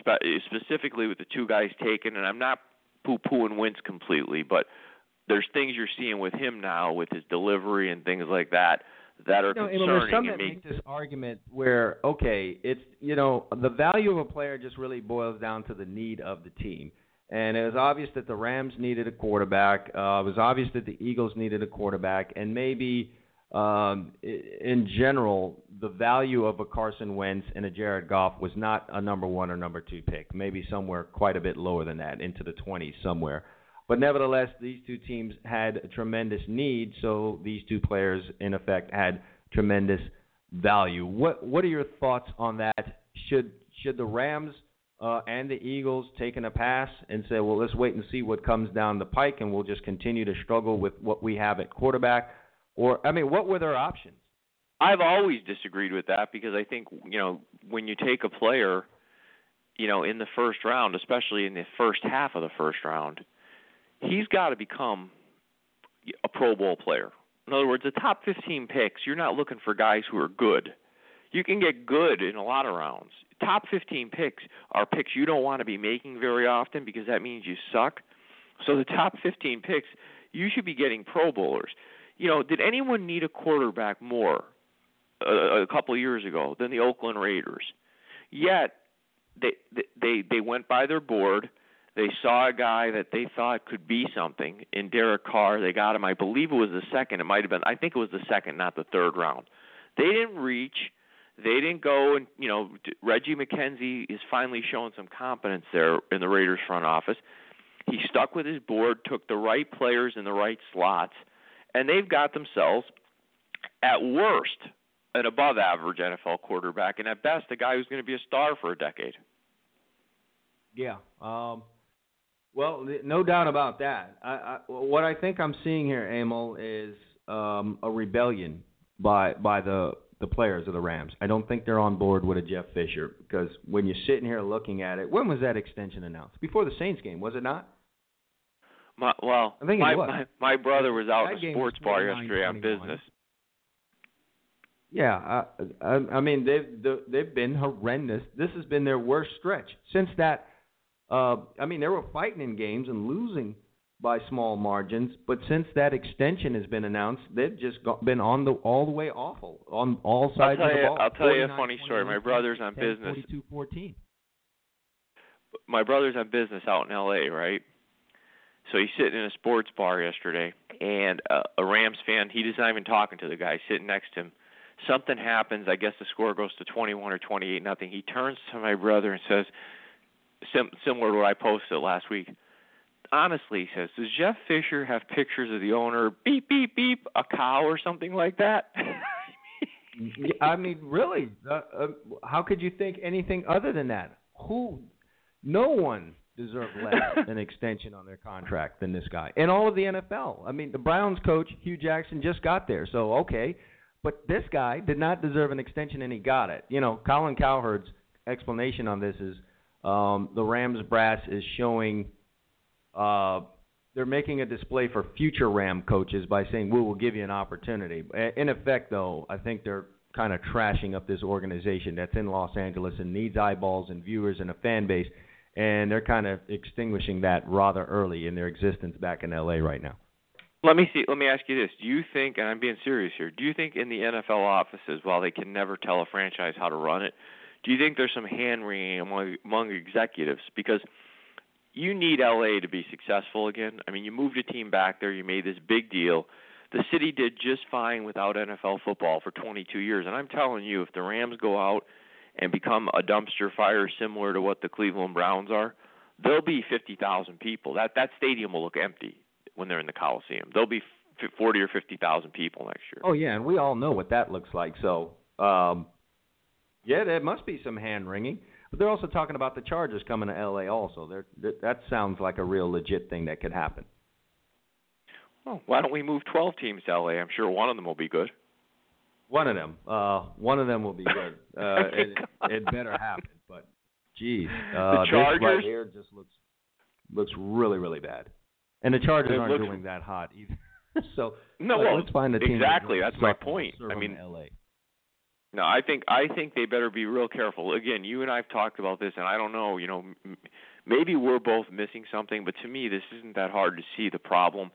specifically with the two guys taken. And I'm not poo-pooing Wentz completely, but there's things you're seeing with him now with his delivery and things like that that are You know, concerning. there's some that make this argument where okay, it's you know the value of a player just really boils down to the need of the team. And it was obvious that the Rams needed a quarterback. Uh, it was obvious that the Eagles needed a quarterback, and maybe um, in general, the value of a Carson Wentz and a Jared Goff was not a number one or number two pick. Maybe somewhere quite a bit lower than that, into the 20s somewhere. But nevertheless, these two teams had tremendous need, so these two players, in effect, had tremendous value. What What are your thoughts on that? Should Should the Rams uh, and the Eagles taking a pass and say, well, let's wait and see what comes down the pike, and we'll just continue to struggle with what we have at quarterback? Or I mean, what were their options? I've always disagreed with that because I think you know when you take a player, you know, in the first round, especially in the first half of the first round, he's got to become a Pro Bowl player. In other words, the top 15 picks, you're not looking for guys who are good. You can get good in a lot of rounds. Top 15 picks are picks you don't want to be making very often because that means you suck. So the top 15 picks, you should be getting Pro Bowlers. You know, did anyone need a quarterback more a, a couple of years ago than the Oakland Raiders? Yet they they they went by their board. They saw a guy that they thought could be something in Derek Carr. They got him. I believe it was the second. It might have been. I think it was the second, not the third round. They didn't reach. They didn't go and you know Reggie McKenzie is finally showing some competence there in the Raiders front office. He stuck with his board, took the right players in the right slots, and they've got themselves at worst an above average NFL quarterback, and at best a guy who's going to be a star for a decade. Yeah. Um, well, no doubt about that. I, I, what I think I'm seeing here, Emil, is um, a rebellion by by the the players of the Rams. I don't think they're on board with a Jeff Fisher because when you're sitting here looking at it, when was that extension announced? Before the Saints game, was it not? My, well, I think my, my my brother was out That in a sports bar yesterday on business. Yeah, I, I, I mean they've they've been horrendous. This has been their worst stretch since that. Uh, I mean they were fighting in games and losing by small margins, but since that extension has been announced, they've just got, been on the all the way awful on all sides of the you- ball. I'll tell you a funny story. My brother's on 10, business. 42, 14. my brother's on business out in L.A. Right. So he's sitting in a sports bar yesterday, and uh, a Rams fan. He isn't even talking to the guy sitting next to him. Something happens. I guess the score goes to 21 or 28 nothing. He turns to my brother and says, sim- similar to what I posted last week. Honestly, he says, does Jeff Fisher have pictures of the owner beep beep beep a cow or something like that? (laughs) I mean, really, uh, uh, how could you think anything other than that? Who? No one deserved (laughs) less an extension on their contract than this guy in all of the NFL. I mean, the Browns coach Hue Jackson just got there, so okay, but this guy did not deserve an extension, and he got it. You know, Colin Cowherd's explanation on this is um, the Rams brass is showing. Uh, they're making a display for future Ram coaches by saying we will give you an opportunity. In effect, though, I think they're kind of trashing up this organization that's in Los Angeles and needs eyeballs and viewers and a fan base, and they're kind of extinguishing that rather early in their existence back in LA right now. Let me see. Let me ask you this: Do you think, and I'm being serious here, do you think in the NFL offices, while they can never tell a franchise how to run it, do you think there's some hand wringing among among executives because? you need LA to be successful again. I mean, you moved a team back there, you made this big deal. The city did just fine without NFL football for 22 years, and I'm telling you, if the Rams go out and become a dumpster fire similar to what the Cleveland Browns are, there'll be 50,000 people. That that stadium will look empty when they're in the Coliseum. There'll be 40 or 50,000 people next year. Oh yeah, and we all know what that looks like. So, um yeah, there must be some hand wringing. But they're also talking about the Chargers coming to LA also. They're, that, that sounds like a real legit thing that could happen. Well, why don't we move 12 teams to LA? I'm sure one of them will be good. One of them. Uh one of them will be good. (laughs) Uh it, it better happen, but geez. (laughs) Uh the Chargers this right here just looks looks really really bad. And the Chargers It aren't looks- doing that hot either. (laughs) so No, well, let's find a team exactly. That That's my point. I mean, LA. No, I think I think they better be real careful. Again, you and I've talked about this, and I don't know. You know, m- maybe we're both missing something, but to me, this isn't that hard to see the problem.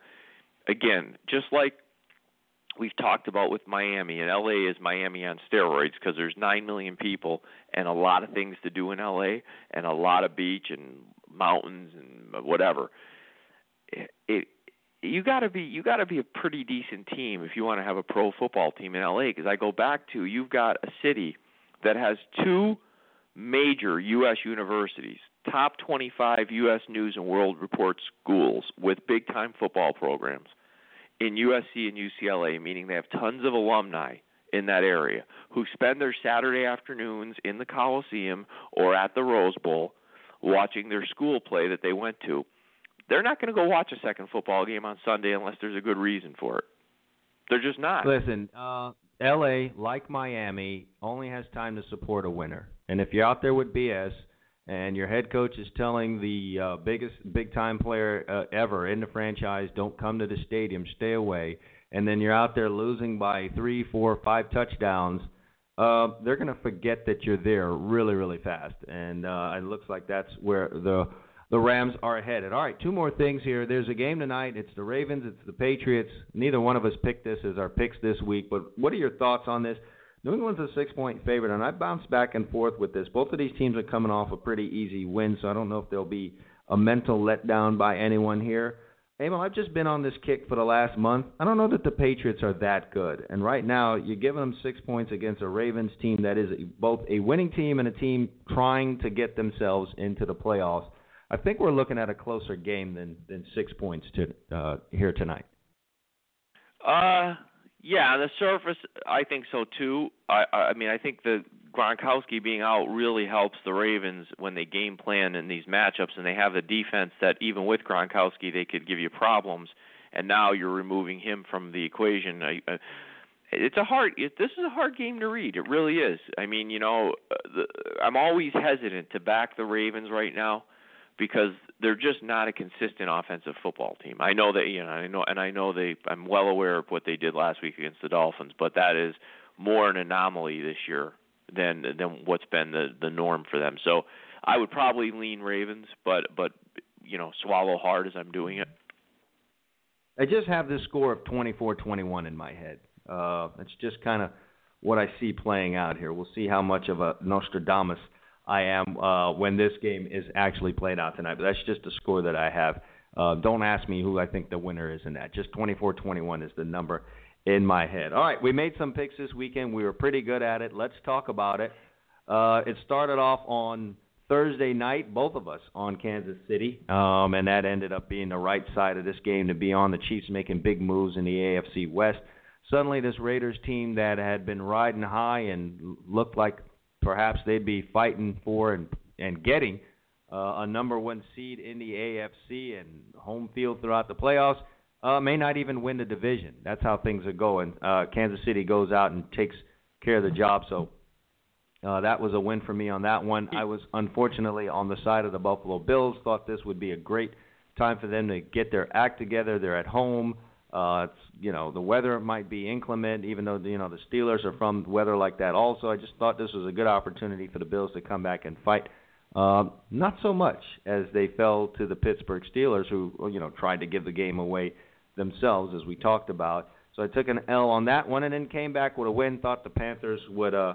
Again, just like we've talked about with Miami, and LA is Miami on steroids because there's nine million people and a lot of things to do in LA, and a lot of beach and mountains and whatever. It, it you got to be you got to be a pretty decent team if you want to have a pro football team in LA because I go back to you've got a city that has two major US universities, top 25 US News and World Report schools with big time football programs in USC and UCLA, meaning they have tons of alumni in that area who spend their Saturday afternoons in the Coliseum or at the Rose Bowl watching their school play that they went to they're not going to go watch a second football game on Sunday unless there's a good reason for it. They're just not. Listen, uh, L.A. like Miami only has time to support a winner, and if you're out there with BS and your head coach is telling the uh, biggest big time player uh, ever in the franchise, don't come to the stadium, stay away, and then you're out there losing by three, four, five touchdowns. Uh, they're going to forget that you're there really, really fast, and uh, it looks like that's where the the Rams are headed. All right, two more things here. There's a game tonight. It's the Ravens. It's the Patriots. Neither one of us picked this as our picks this week. But what are your thoughts on this? New England's a six-point favorite, and I bounce back and forth with this. Both of these teams are coming off a pretty easy win, so I don't know if there'll be a mental letdown by anyone here. Emil, I've just been on this kick for the last month. I don't know that the Patriots are that good. And right now, you're giving them six points against a Ravens team that is both a winning team and a team trying to get themselves into the playoffs. I think we're looking at a closer game than than six points to uh, here tonight. Uh, yeah, on the surface, I think so too. I I mean, I think the Gronkowski being out really helps the Ravens when they game plan in these matchups, and they have a defense that even with Gronkowski they could give you problems. And now you're removing him from the equation. I, I, it's a hard. It, this is a hard game to read. It really is. I mean, you know, uh, the, I'm always hesitant to back the Ravens right now because they're just not a consistent offensive football team. I know that you know, I know, and I know they. I'm well aware of what they did last week against the Dolphins, but that is more an anomaly this year than than what's been the the norm for them. So I would probably lean Ravens, but but you know, swallow hard as I'm doing it. I just have this score of 24-21 in my head. Uh, it's just kind of what I see playing out here. We'll see how much of a Nostradamus I am uh, when this game is actually played out tonight. But that's just a score that I have. Uh, don't ask me who I think the winner is in that. Just 24-21 is the number in my head. All right, we made some picks this weekend. We were pretty good at it. Let's talk about it. Uh, it started off on Thursday night, both of us on Kansas City, um, and that ended up being the right side of this game to be on. The Chiefs making big moves in the AFC West. Suddenly, this Raiders team that had been riding high and looked like perhaps they'd be fighting for and and getting uh, a number one seed in the AFC and home field throughout the playoffs uh, may not even win the division. That's how things are going. Uh, Kansas City goes out and takes care of the job. So uh, that was a win for me on that one. I was unfortunately on the side of the Buffalo Bills. Thought this would be a great time for them to get their act together. They're at home. Uh, it's you know the weather might be inclement, even though you know the Steelers are from weather like that. Also, I just thought this was a good opportunity for the Bills to come back and fight. Um, not so much as they fell to the Pittsburgh Steelers, who you know tried to give the game away themselves, as we talked about. So I took an L on that one, and then came back with a win. Thought the Panthers would uh,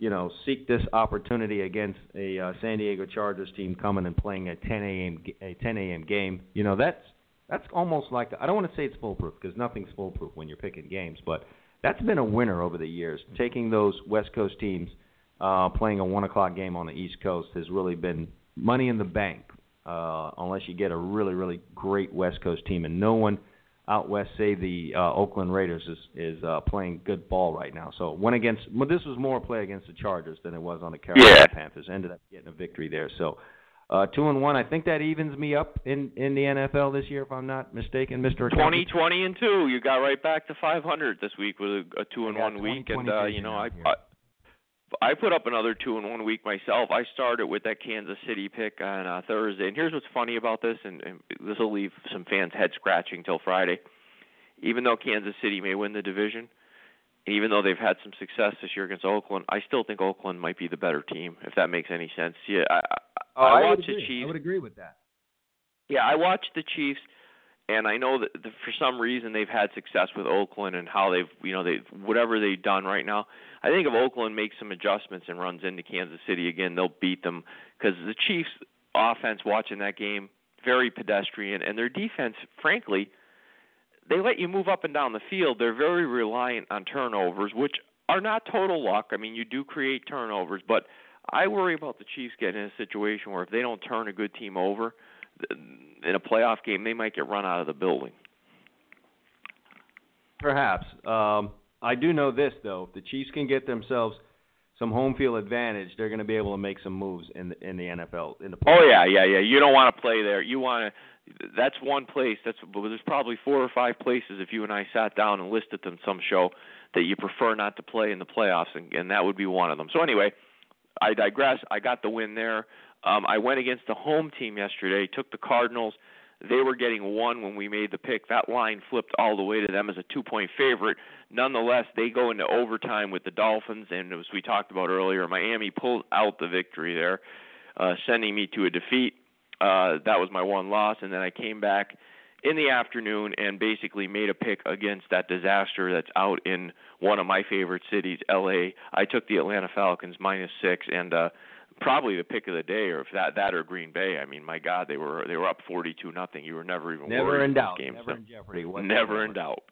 you know, seek this opportunity against a uh, San Diego Chargers team coming and playing a 10 a.m. a 10 a.m. game. You know, that's that's almost like I don't want to say it's foolproof because nothing's foolproof when you're picking games, but that's been a winner over the years. Taking those West Coast teams uh, playing a one o'clock game on the East Coast has really been money in the bank. Uh, unless you get a really, really great West Coast team, and no one out west say the uh, Oakland Raiders is is uh, playing good ball right now. So went against. Well, this was more a play against the Chargers than it was on the Carolina Yeah. Panthers. Ended up getting a victory there. So uh, two and one. I think that evens me up in in the NFL this year, if I'm not mistaken, Mister. Twenty, twenty, and two. You got right back to 500 this week with a, a two and one week, 20, and uh, you know I. I I put up another two and one week myself. I started with that Kansas City pick on uh, Thursday, and here's what's funny about this, and, and this will leave some fans head scratching till Friday. Even though Kansas City may win the division, even though they've had some success this year against Oakland, I still think Oakland might be the better team, if that makes any sense. Yeah, I, I, Oh, I would watched the. Chiefs. I would agree with that. Yeah, I watched the Chiefs, and I know that the, for some reason they've had success with Oakland and how they've, you know, they whatever they've done right now. I think if Oakland makes some adjustments and runs into Kansas City again, they'll beat them because the Chiefs' offense watching that game very pedestrian, and their defense, frankly, they let you move up and down the field. They're very reliant on turnovers, which are not total luck. I mean, you do create turnovers, but I worry about the Chiefs getting in a situation where if they don't turn a good team over in a playoff game, they might get run out of the building. Perhaps. Um, I do know this though: the Chiefs can get themselves some home field advantage, they're going to be able to make some moves in the in the NFL. In the Playoffs. Oh yeah, yeah, yeah. You don't want to play there. You want to. That's one place. That's but there's probably four or five places if you and I sat down and listed them some show that you prefer not to play in the playoffs, and, and that would be one of them. So anyway, I digress. I got the win there. Um, I went against the home team yesterday. Took the Cardinals. They were getting one when we made the pick. That line flipped all the way to them as a two-point favorite. Nonetheless, they go into overtime with the Dolphins, and as we talked about earlier, Miami pulled out the victory there, uh, sending me to a defeat. Uh, that was my one loss, and then I came back in the afternoon and basically made a pick against that disaster that's out in one of my favorite cities, LA. I took the Atlanta Falcons minus six and uh probably the pick of the day or if that that or Green Bay. I mean, my God, they were they were up forty two nothing. You were never even never worried in doubt, game. never so- in jeopardy. never in doubt.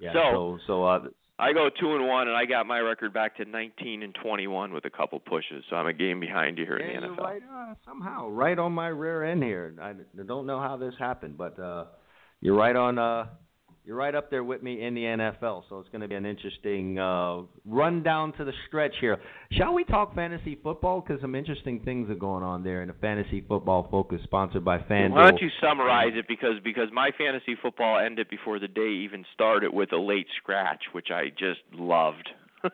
Yeah. So- so so uh, I go two and one and I got my record back to nineteen and twenty one with a couple pushes. So I'm a game behind you here yeah, in the NFL. right uh, somehow right on my rear end here. I, I don't know how this happened, but uh, you're right on. Uh, you're right up there with me in the NFL, so it's going to be an interesting uh, run down to the stretch here. Shall we talk fantasy football? Because some interesting things are going on there in a fantasy football focus, sponsored by FanDuel. Why don't you summarize it because because my fantasy football ended before the day even started with a late scratch, which I just loved. (laughs)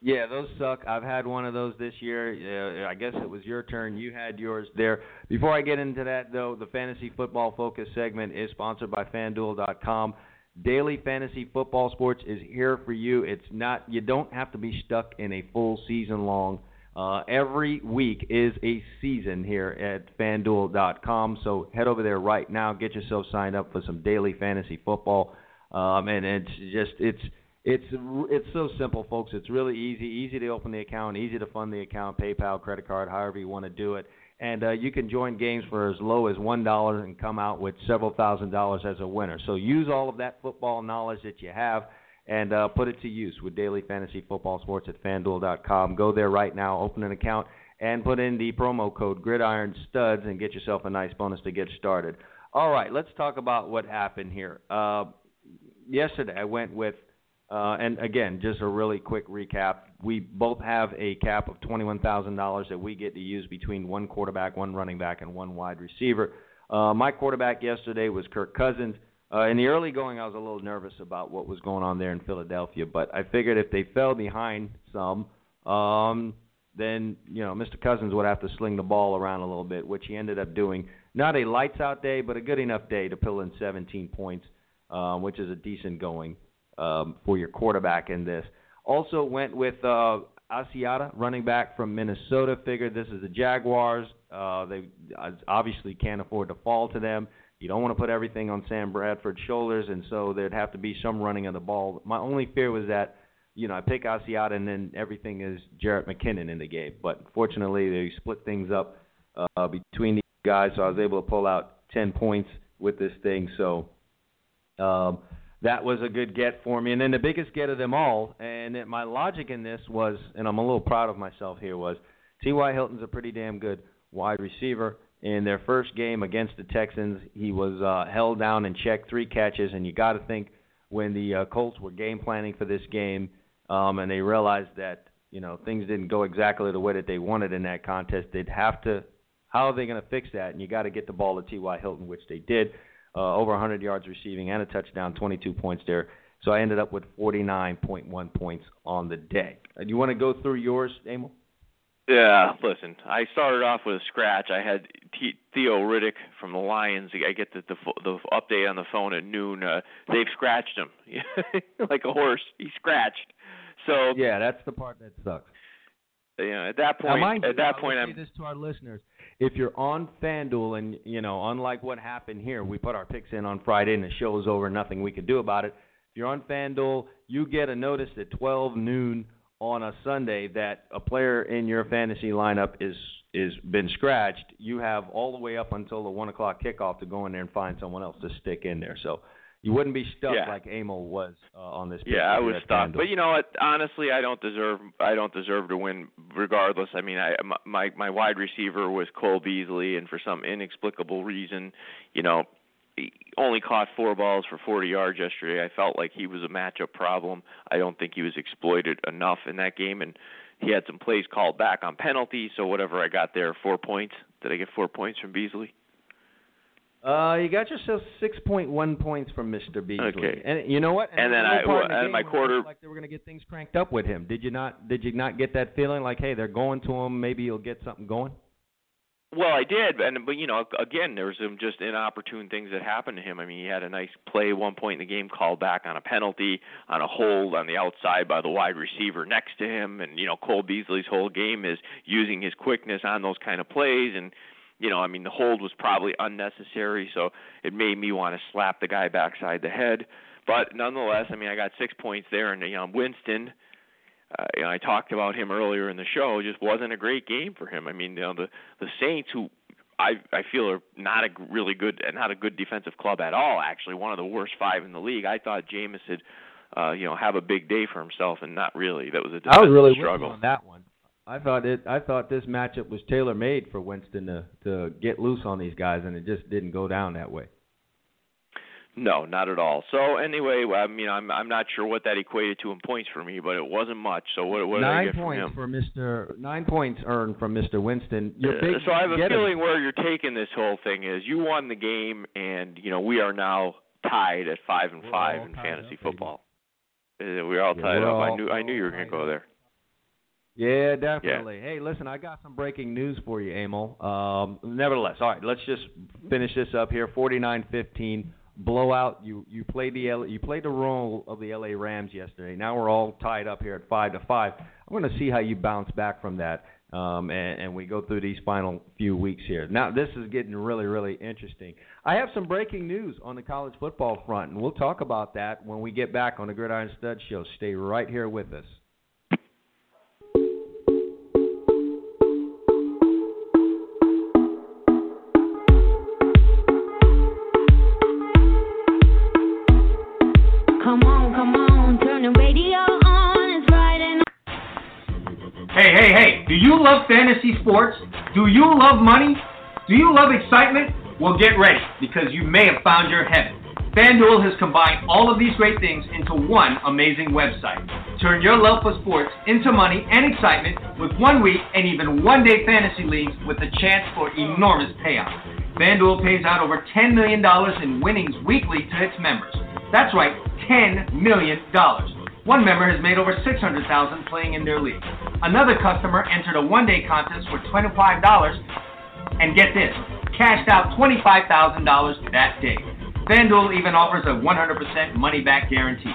Yeah, those suck. I've had one of those this year. I guess it was your turn. You had yours there. Before I get into that, though, the fantasy football focus segment is sponsored by FanDuel.com. Daily fantasy football sports is here for you. It's not. You don't have to be stuck in a full season long. Uh, every week is a season here at FanDuel.com. So head over there right now. Get yourself signed up for some daily fantasy football. Um, and it's just it's It's it's so simple, folks. It's really easy. Easy to open the account, easy to fund the account, PayPal, credit card, however you want to do it. And uh, you can join games for as low as one dollar and come out with several thousand dollars as a winner. So use all of that football knowledge that you have and uh, put it to use with daily fantasy football sports at FanDuel.com. Go there right now, open an account, and put in the promo code Gridiron Studs and get yourself a nice bonus to get started. All right, let's talk about what happened here. Uh, yesterday, I went with uh, and again, just a really quick recap. We both have a cap of $21,000 that we get to use between one quarterback, one running back, and one wide receiver. Uh, my quarterback yesterday was Kirk Cousins. Uh, in the early going, I was a little nervous about what was going on there in Philadelphia, but I figured if they fell behind some, um, then you know Mr. Cousins would have to sling the ball around a little bit, which he ended up doing. Not a lights out day, but a good enough day to pull in 17 points, um, which is a decent going um, for your quarterback in this. Also went with uh, Asiata, running back from Minnesota. Figured this is the Jaguars. Uh, they obviously can't afford to fall to them. You don't want to put everything on Sam Bradford's shoulders, and so there'd have to be some running of the ball. My only fear was that, you know, I pick Asiata and then everything is Jerick McKinnon in the game. But fortunately, they split things up uh, between these guys, so I was able to pull out 10 points with this thing. So um, that was a good get for me. And then the biggest get of them all, and it, my logic in this was, and I'm a little proud of myself here, was T.Y. Hilton's a pretty damn good wide receiver. In their first game against the Texans, he was uh, held down and checked three catches. And you got to think when the uh, Colts were game planning for this game, um, and they realized that you know things didn't go exactly the way that they wanted in that contest, they'd have to. How are they going to fix that? And you got to get the ball to T.Y. Hilton, which they did uh, over 100 yards receiving and a touchdown, 22 points there. So I ended up with 49.1 points on the day. Do you want to go through yours, Emil? Yeah, listen. I started off with a scratch. I had T- Theo Riddick from the Lions. I get the, the the update on the phone at noon. Uh, they've scratched him (laughs) like a horse. He scratched. So yeah, that's the part that sucks. You know, at that point, now, at that I'll point, I'm this to our listeners: if you're on FanDuel and you know, unlike what happened here, we put our picks in on Friday and the show is over, nothing we could do about it. If you're on FanDuel, you get a notice at 12 noon on a Sunday that a player in your fantasy lineup is is been scratched. You have all the way up until the one o'clock kickoff to go in there and find someone else to stick in there. So you wouldn't be stuck Yeah. like Emil was uh, on this. Yeah, I was stuck. But you know what? Honestly, I don't deserve. I don't deserve to win, regardless. I mean, I my my wide receiver was Cole Beasley, and for some inexplicable reason, you know, he only caught four balls for 40 yards yesterday. I felt like he was a matchup problem. I don't think he was exploited enough in that game, and he had some plays called back on penalties. So whatever I got there, four points. Did I get four points from Beasley? Uh, you got yourself six point one points from Mr. Beasley. Okay. And you know what? And then the I- in the and my quarter- like they were going to get things cranked up with him. Did you not? Did you not get that feeling like, hey, they're going to him? Maybe he'll get something going. Well, I did, and but you know, again, there was some just inopportune things that happened to him. I mean, he had a nice play one point in the game, called back on a penalty, on a hold on the outside by the wide receiver next to him, and you know, Cole Beasley's whole game is using his quickness on those kind of plays, and you know, I mean, the hold was probably unnecessary, so it made me want to slap the guy backside the head. But nonetheless, I mean, I got six points there, and you know, Winston uh, you know, I talked about him earlier in the show. Just wasn't a great game for him. I mean, you know, the the Saints, who I I feel are not a really good, not a good defensive club at all. Actually, one of the worst five in the league. I thought Jameis had, uh, you know, have a big day for himself, and not really. That was a I was really struggle. on that one. I thought it. I thought this matchup was tailor made for Winston to to get loose on these guys, and it just didn't go down that way. No, not at all. So anyway, I mean, I'm I'm not sure what that equated to in points for me, but it wasn't much. So what what did I nine get points from him? for Mr. Nine points earned from Mr. Winston. Your Uh, so I have a feeling where you're taking this whole thing is you won the game, and you know we are now tied at five and We're five in fantasy up, football. Uh, we're all tied we're up. I knew I knew you were going to go there. Yeah, definitely. Hey, listen, I got some breaking news for you, Emil. Um, nevertheless, all right, let's just finish this up here. Forty-nine fifteen blowout. You you played the L, you played the role of the LA Rams yesterday. Now we're all tied up here at five to five. I'm going to see how you bounce back from that. Um, and, and we go through these final few weeks here. Now, this is getting really, really interesting. I have some breaking news on the college football front, and we'll talk about that when we get back on the Gridiron Stud Show. Stay right here with us. Do you love fantasy sports? Do you love money? Do you love excitement? Well, get ready because you may have found your heaven. FanDuel has combined all of these great things into one amazing website. Turn your love for sports into money and excitement with one week and even one day fantasy leagues with a chance for enormous payouts. FanDuel pays out over $10 million in winnings weekly to its members. That's right, $10 million. One member has made over 600,000 playing in their league. Another customer entered a one-day contest for $25 and get this, cashed out $25,000 that day. FanDuel even offers a 100% money-back guarantee.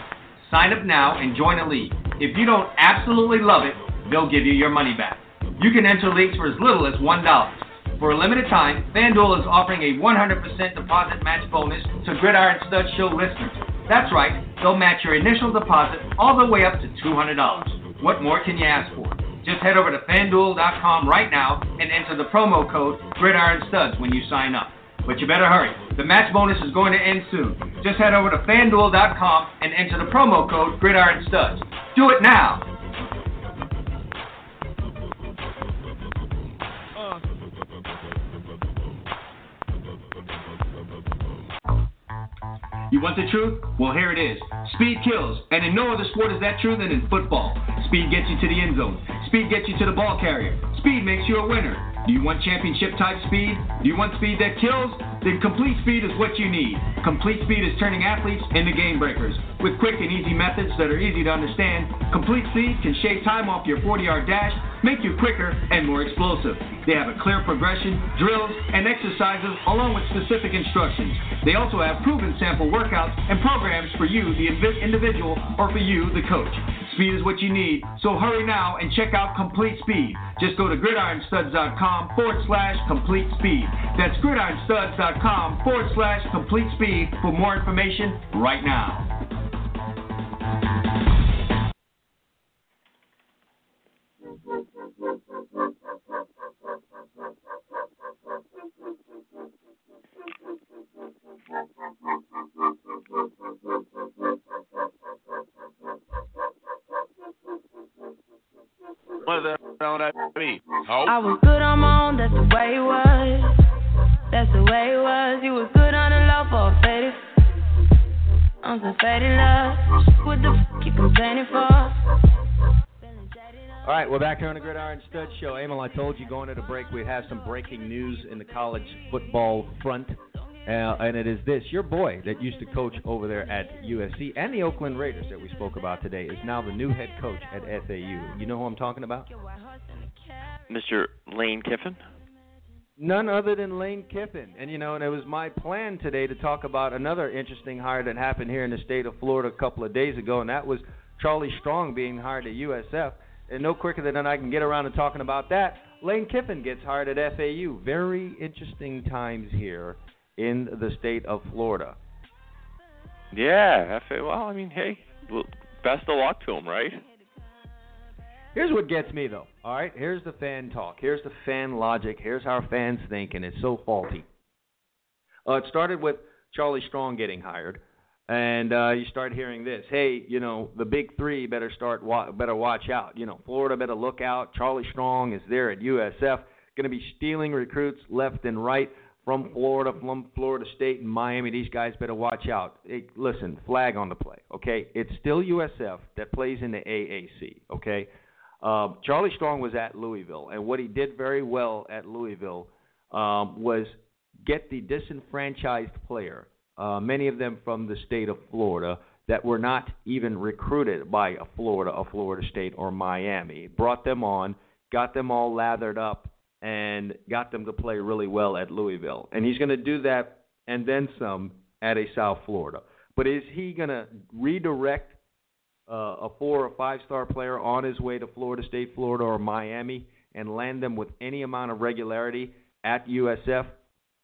Sign up now and join a league. If you don't absolutely love it, they'll give you your money back. You can enter leagues for as little as $1. For a limited time, FanDuel is offering a 100% deposit match bonus to Gridiron Stud Show listeners. That's right, they'll match your initial deposit all the way up to $200. What more can you ask for? Just head over to fanduel.com right now and enter the promo code GridironStuds when you sign up. But you better hurry. The match bonus is going to end soon. Just head over to fanduel.com and enter the promo code GridironStuds. Do it now. You want the truth? Well, here it is. Speed kills, and in no other sport is that true than in football. Speed gets you to the end zone. Speed gets you to the ball carrier. Speed makes you a winner. Do you want championship type speed? Do you want speed that kills? Then complete speed is what you need. Complete speed is turning athletes into game breakers. With quick and easy methods that are easy to understand, complete speed can shave time off your 40 yard dash, make you quicker and more explosive. They have a clear progression, drills, and exercises along with specific instructions. They also have proven sample workouts and programs for you, the individual, or for you, the coach. Speed is what you need, so hurry now and check out Complete Speed. Just go to gridironstuds.com forward slash complete speed. That's gridironstuds.com forward slash complete speed for more information right now. What the hell that be? Oh. I was good on my own, that's the way it was. That's the way it was. You was good on the low for a faded. On some faded love. What the f you complaining for? All right, we're back here on the Gridiron Stud Show. Emil, I told you going to the break we'd have some breaking news in the college football front. Uh, and it is this your boy that used to coach over there at USC and the Oakland Raiders that we spoke about today is now the new head coach at FAU. You know who I'm talking about? Mr. Lane Kiffin? None other than Lane Kiffin. And you know, and it was my plan today to talk about another interesting hire that happened here in the state of Florida a couple of days ago, and that was Charlie Strong being hired at USF. And no quicker than I can get around to talking about that, Lane Kiffin gets hired at FAU. Very interesting times here in the state of Florida. Yeah, FA, well, I mean, hey, best of luck to him, right? Here's what gets me though. All right, here's the fan talk. Here's the fan logic. Here's how fans think, and it's so faulty. Uh, it started with Charlie Strong getting hired, and uh, you start hearing this. Hey, you know, the big three better start wa- better watch out. You know, Florida better look out. Charlie Strong is there at USF, going to be stealing recruits left and right from Florida, from Florida State and Miami. These guys better watch out. Hey, listen, flag on the play. Okay, it's still USF that plays in the AAC. Okay. Uh, Charlie Strong was at Louisville, and what he did very well at Louisville um, was get the disenfranchised player, uh, many of them from the state of Florida, that were not even recruited by a Florida, a Florida State, or Miami. Brought them on, got them all lathered up, and got them to play really well at Louisville. And he's going to do that and then some at a South Florida. But is he going to redirect uh, a four or five star player on his way to Florida State, Florida, or Miami and land them with any amount of regularity at USF,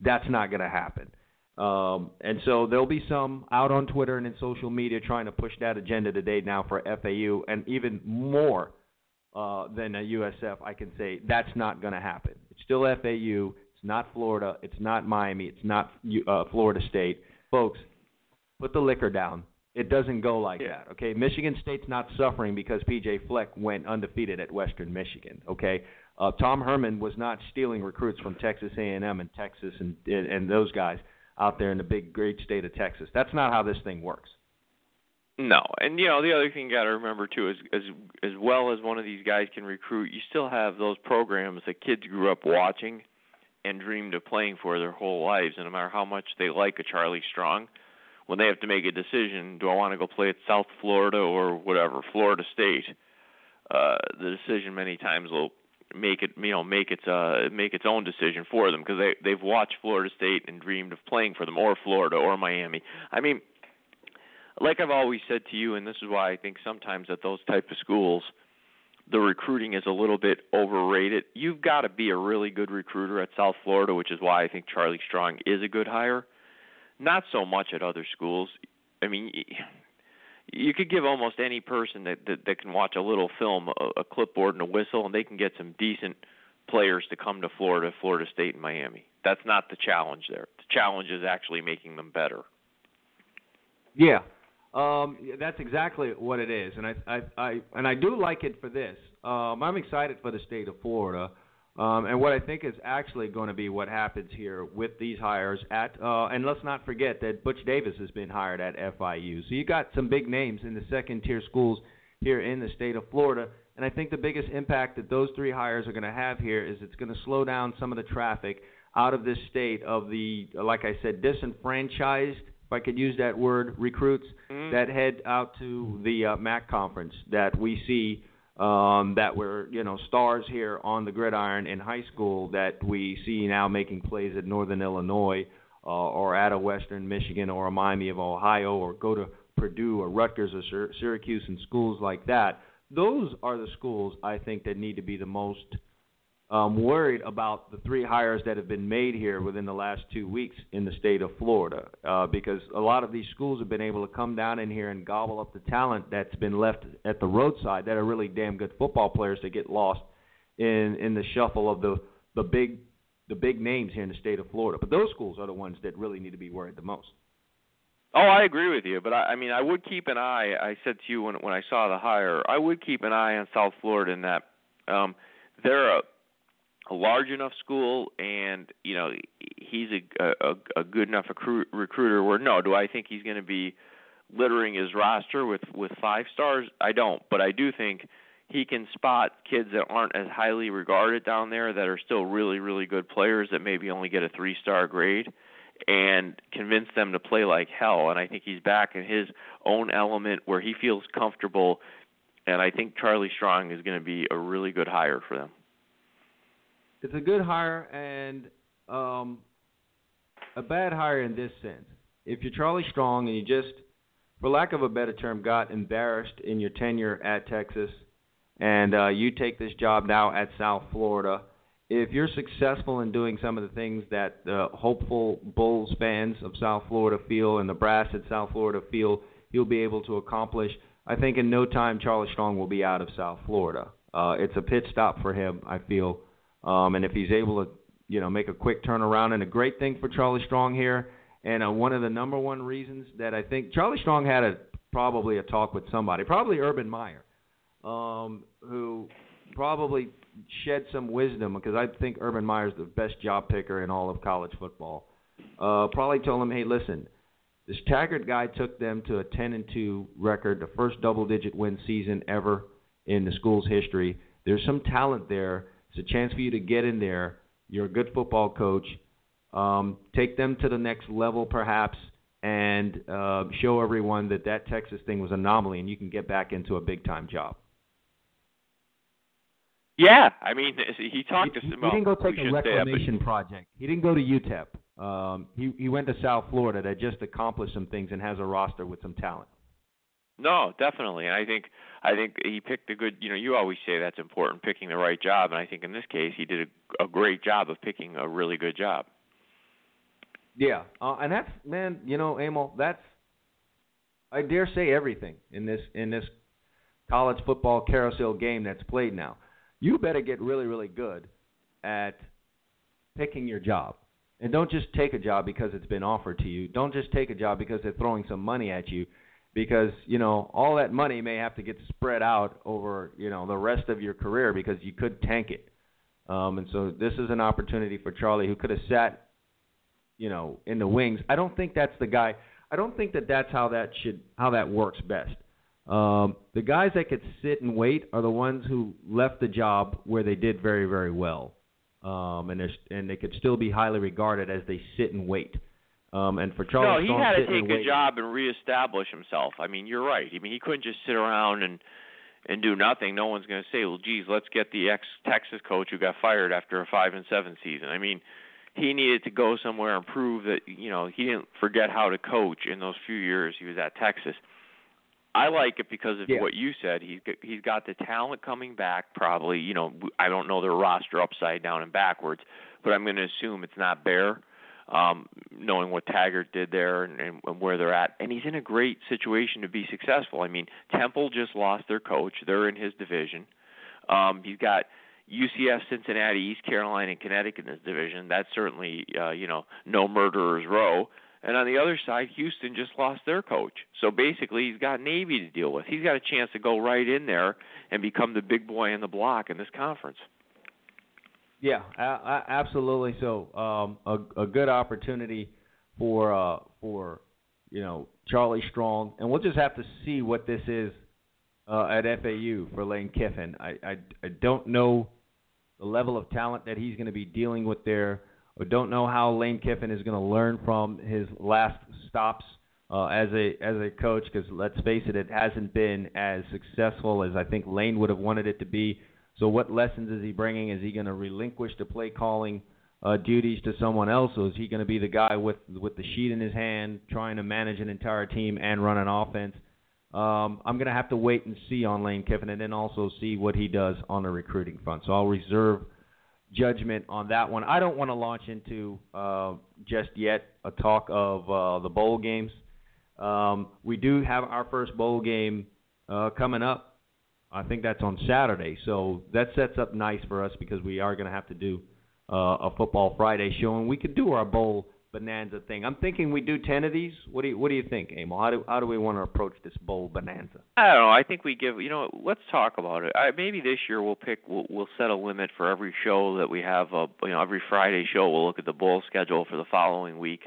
that's not going to happen. Um, and so there'll be some out on Twitter and in social media trying to push that agenda today now for FAU, and even more uh, than a USF. I can say that's not going to happen. It's still FAU. It's not Florida. It's not Miami. It's not uh, Florida State, folks. Put the liquor down. It doesn't go like Yeah. that, okay? Michigan State's not suffering because PJ Fleck went undefeated at Western Michigan, okay? Uh, Tom Herman was not stealing recruits from Texas A&M and Texas and and those guys out there in the big great state of Texas. That's not how this thing works. No, and you know the other thing you got to remember too is as as well as one of these guys can recruit, you still have those programs that kids grew up watching and dreamed of playing for their whole lives. And no matter how much they like a Charlie Strong, when they have to make a decision, do I want to go play at South Florida or whatever, Florida State? Uh, the decision many times will make it you know make its uh make its own decision for them because they they've watched Florida State and dreamed of playing for them or Florida or Miami. I mean like I've always said to you, and this is why I think sometimes at those type of schools, the recruiting is a little bit overrated. You've got to be a really good recruiter at South Florida, which is why I think Charlie Strong is a good hire. Not so much at other schools. I mean, you could give almost any person that that, that can watch a little film a, a clipboard and a whistle, and they can get some decent players to come to Florida, Florida State, and Miami. That's not the challenge there. The challenge is actually making them better. Yeah, um, that's exactly what it is, and I, I, I, and I do like it for this. Um, I'm excited for the state of Florida, um, and what I think is actually going to be what happens here with these hires at, uh, and let's not forget that Butch Davis has been hired at FIU. So you got some big names in the second tier schools here in the state of Florida. And I think the biggest impact that those three hires are going to have here is it's going to slow down some of the traffic out of this state of the, like I said, disenfranchised, I could use that word, recruits that head out to the uh, MAC conference that we see um, that were, you know, stars here on the gridiron in high school that we see now making plays at Northern Illinois uh, or at a Western Michigan or a Miami of Ohio or go to Purdue or Rutgers or Syr- Syracuse and schools like that. Those are the schools I think that need to be the most um, worried about the three hires that have been made here within the last two weeks in the state of Florida, uh, because a lot of these schools have been able to come down in here and gobble up the talent that's been left at the roadside that are really damn good football players that get lost in in the shuffle of the the big the big names here in the state of Florida. But those schools are the ones that really need to be worried the most. Oh, I agree with you, but I, I mean, I would keep an eye. I said to you when when I saw the hire, I would keep an eye on South Florida in that um, they're a, a large enough school, and you know he's a a, a good enough recruit, recruiter. Where no, do I think he's going to be littering his roster with with five stars? I don't, but I do think he can spot kids that aren't as highly regarded down there that are still really really good players that maybe only get a three star grade and convince them to play like hell. And I think he's back in his own element where he feels comfortable. And I think Charlie Strong is going to be a really good hire for them. It's a good hire and um, a bad hire in this sense. If you're Charlie Strong and you just, for lack of a better term, got embarrassed in your tenure at Texas, and uh, you take this job now at South Florida, if you're successful in doing some of the things that the hopeful Bulls fans of South Florida feel and the brass at South Florida feel he'll be able to accomplish, I think in no time Charlie Strong will be out of South Florida. Uh, it's a pit stop for him, I feel. Um, and if he's able to, you know, make a quick turnaround, and a great thing for Charlie Strong here, and uh, one of the number one reasons that I think Charlie Strong had a probably a talk with somebody, probably Urban Meyer, um, who probably shed some wisdom because I think Urban Meyer's the best job picker in all of college football. Uh, probably told him, hey, listen, this Taggart guy took them to a 10 and 2 record, the first double-digit win season ever in the school's history. There's some talent there. It's a chance for you to get in there. You're a good football coach. Um, take them to the next level, perhaps, and uh, show everyone that that Texas thing was anomaly, and you can get back into a big-time job. Yeah, I mean, he talked he, to he, some. he didn't go take a say but- reclamation project. He didn't go to UTEP. Um, he he went to South Florida that just accomplished some things and has a roster with some talent. No, definitely. And I think I think he picked a good. You know, you always say that's important, picking the right job, and I think in this case he did a, a great job of picking a really good job. Yeah, uh, and that's man, you know, Emil, that's I dare say everything in this in this college football carousel game that's played now. You better get really, really good at picking your job. And don't just take a job because it's been offered to you. Don't just take a job because they're throwing some money at you because, you know, all that money may have to get spread out over, you know, the rest of your career because you could tank it. Um, and so this is an opportunity for Charlie who could have sat, you know, in the wings. I don't think that's the guy. I don't think that that's how that should how that works best. Um, the guys that could sit and wait are the ones who left the job where they did very very well um, and and they could still be highly regarded as they sit and wait. Um, and for Charlie no, he had to take a wait- job and reestablish himself. I mean, you're right. I mean, he couldn't just sit around and and do nothing. No one's going to say, "Well, geez, let's get the ex-Texas coach who got fired after a five and seven season." I mean, he needed to go somewhere and prove that you know he didn't forget how to coach in those few years he was at Texas. I like it because of Yeah. what you said. He's got, he's got the talent coming back. Probably, you know, I don't know their roster upside down and backwards, but I'm going to assume it's not bare. Um, knowing what Taggart did there and, and, where they're at, and he's in a great situation to be successful. I mean, Temple just lost their coach; they're in his division. Um, he's got UCF, Cincinnati, East Carolina, and Connecticut in his division. That's certainly, uh, you know, no murderer's row. And on the other side, Houston just lost their coach. So basically, he's got Navy to deal with. He's got a chance to go right in there and become the big boy in the block in this conference. Yeah, absolutely. So um, a, a good opportunity for uh, for you know Charlie Strong, and we'll just have to see what this is uh, at FAU for Lane Kiffin. I, I I don't know the level of talent that he's going to be dealing with there, or don't know how Lane Kiffin is going to learn from his last stops uh, as a as a coach. Because let's face it, it hasn't been as successful as I think Lane would have wanted it to be. So what lessons is he bringing? Is he going to relinquish the play calling uh, duties to someone else, or is he going to be the guy with with the sheet in his hand, trying to manage an entire team and run an offense? Um, I'm going to have to wait and see on Lane Kiffin, and then also see what he does on the recruiting front. So I'll reserve judgment on that one. I don't want to launch into uh, just yet a talk of uh, the bowl games. Um, we do have our first bowl game uh, coming up. I think that's on Saturday, so that sets up nice for us because we are going to have to do uh, a football Friday show, and we could do our bowl bonanza thing. I'm thinking we do ten of these. What do you What do you think, Emil? How do How do we want to approach this bowl bonanza? I don't know. I think we give. You know, let's talk about it. I, maybe this year we'll pick. We'll, we'll set a limit for every show that we have. Uh, you know, every Friday show we'll look at the bowl schedule for the following week,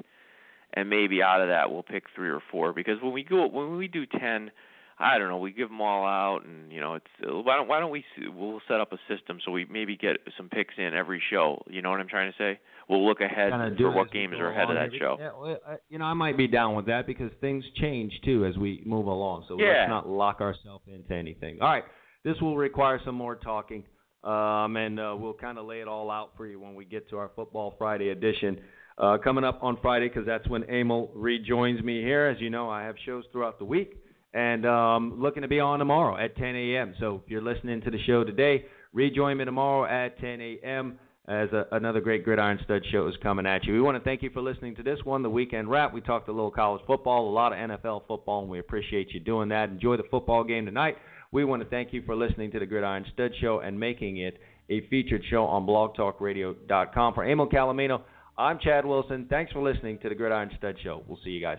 and maybe out of that we'll pick three or four. Because when we go, when we do ten, I don't know. We give them all out, and you know, it's uh, why don't why don't we we'll set up a system so we maybe get some picks in every show. You know what I'm trying to say? We'll look ahead for what games are ahead of that Maybe- show. Yeah, well, I, you know, I might be down with that because things change too as we move along. So Yeah. let's not lock ourselves into anything. All right, this will require some more talking, um, and uh, we'll kind of lay it all out for you when we get to our Football Friday edition. Uh, coming up on Friday, because that's when Emil rejoins me here. As you know, I have shows throughout the week, and um, looking to be on tomorrow at 10 a.m. So if you're listening to the show today, rejoin me tomorrow at 10 a.m. as a, another great Gridiron Stud show is coming at you. We want to thank you for listening to this one, the Weekend Wrap. We talked a little college football, a lot of NFL football, and we appreciate you doing that. Enjoy the football game tonight. We want to thank you for listening to the Gridiron Stud Show and making it a featured show on blogtalkradio.com. For Emil Calomino, I'm Chad Wilson. Thanks for listening to the Gridiron Stud Show. We'll see you guys.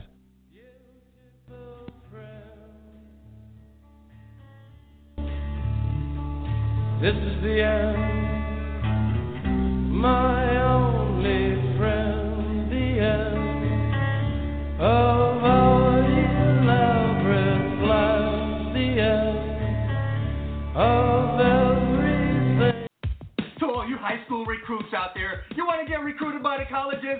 This is the end, my only friend, the end of our elaborate the end of everything. To all you high school recruits out there, you want to get recruited by the colleges?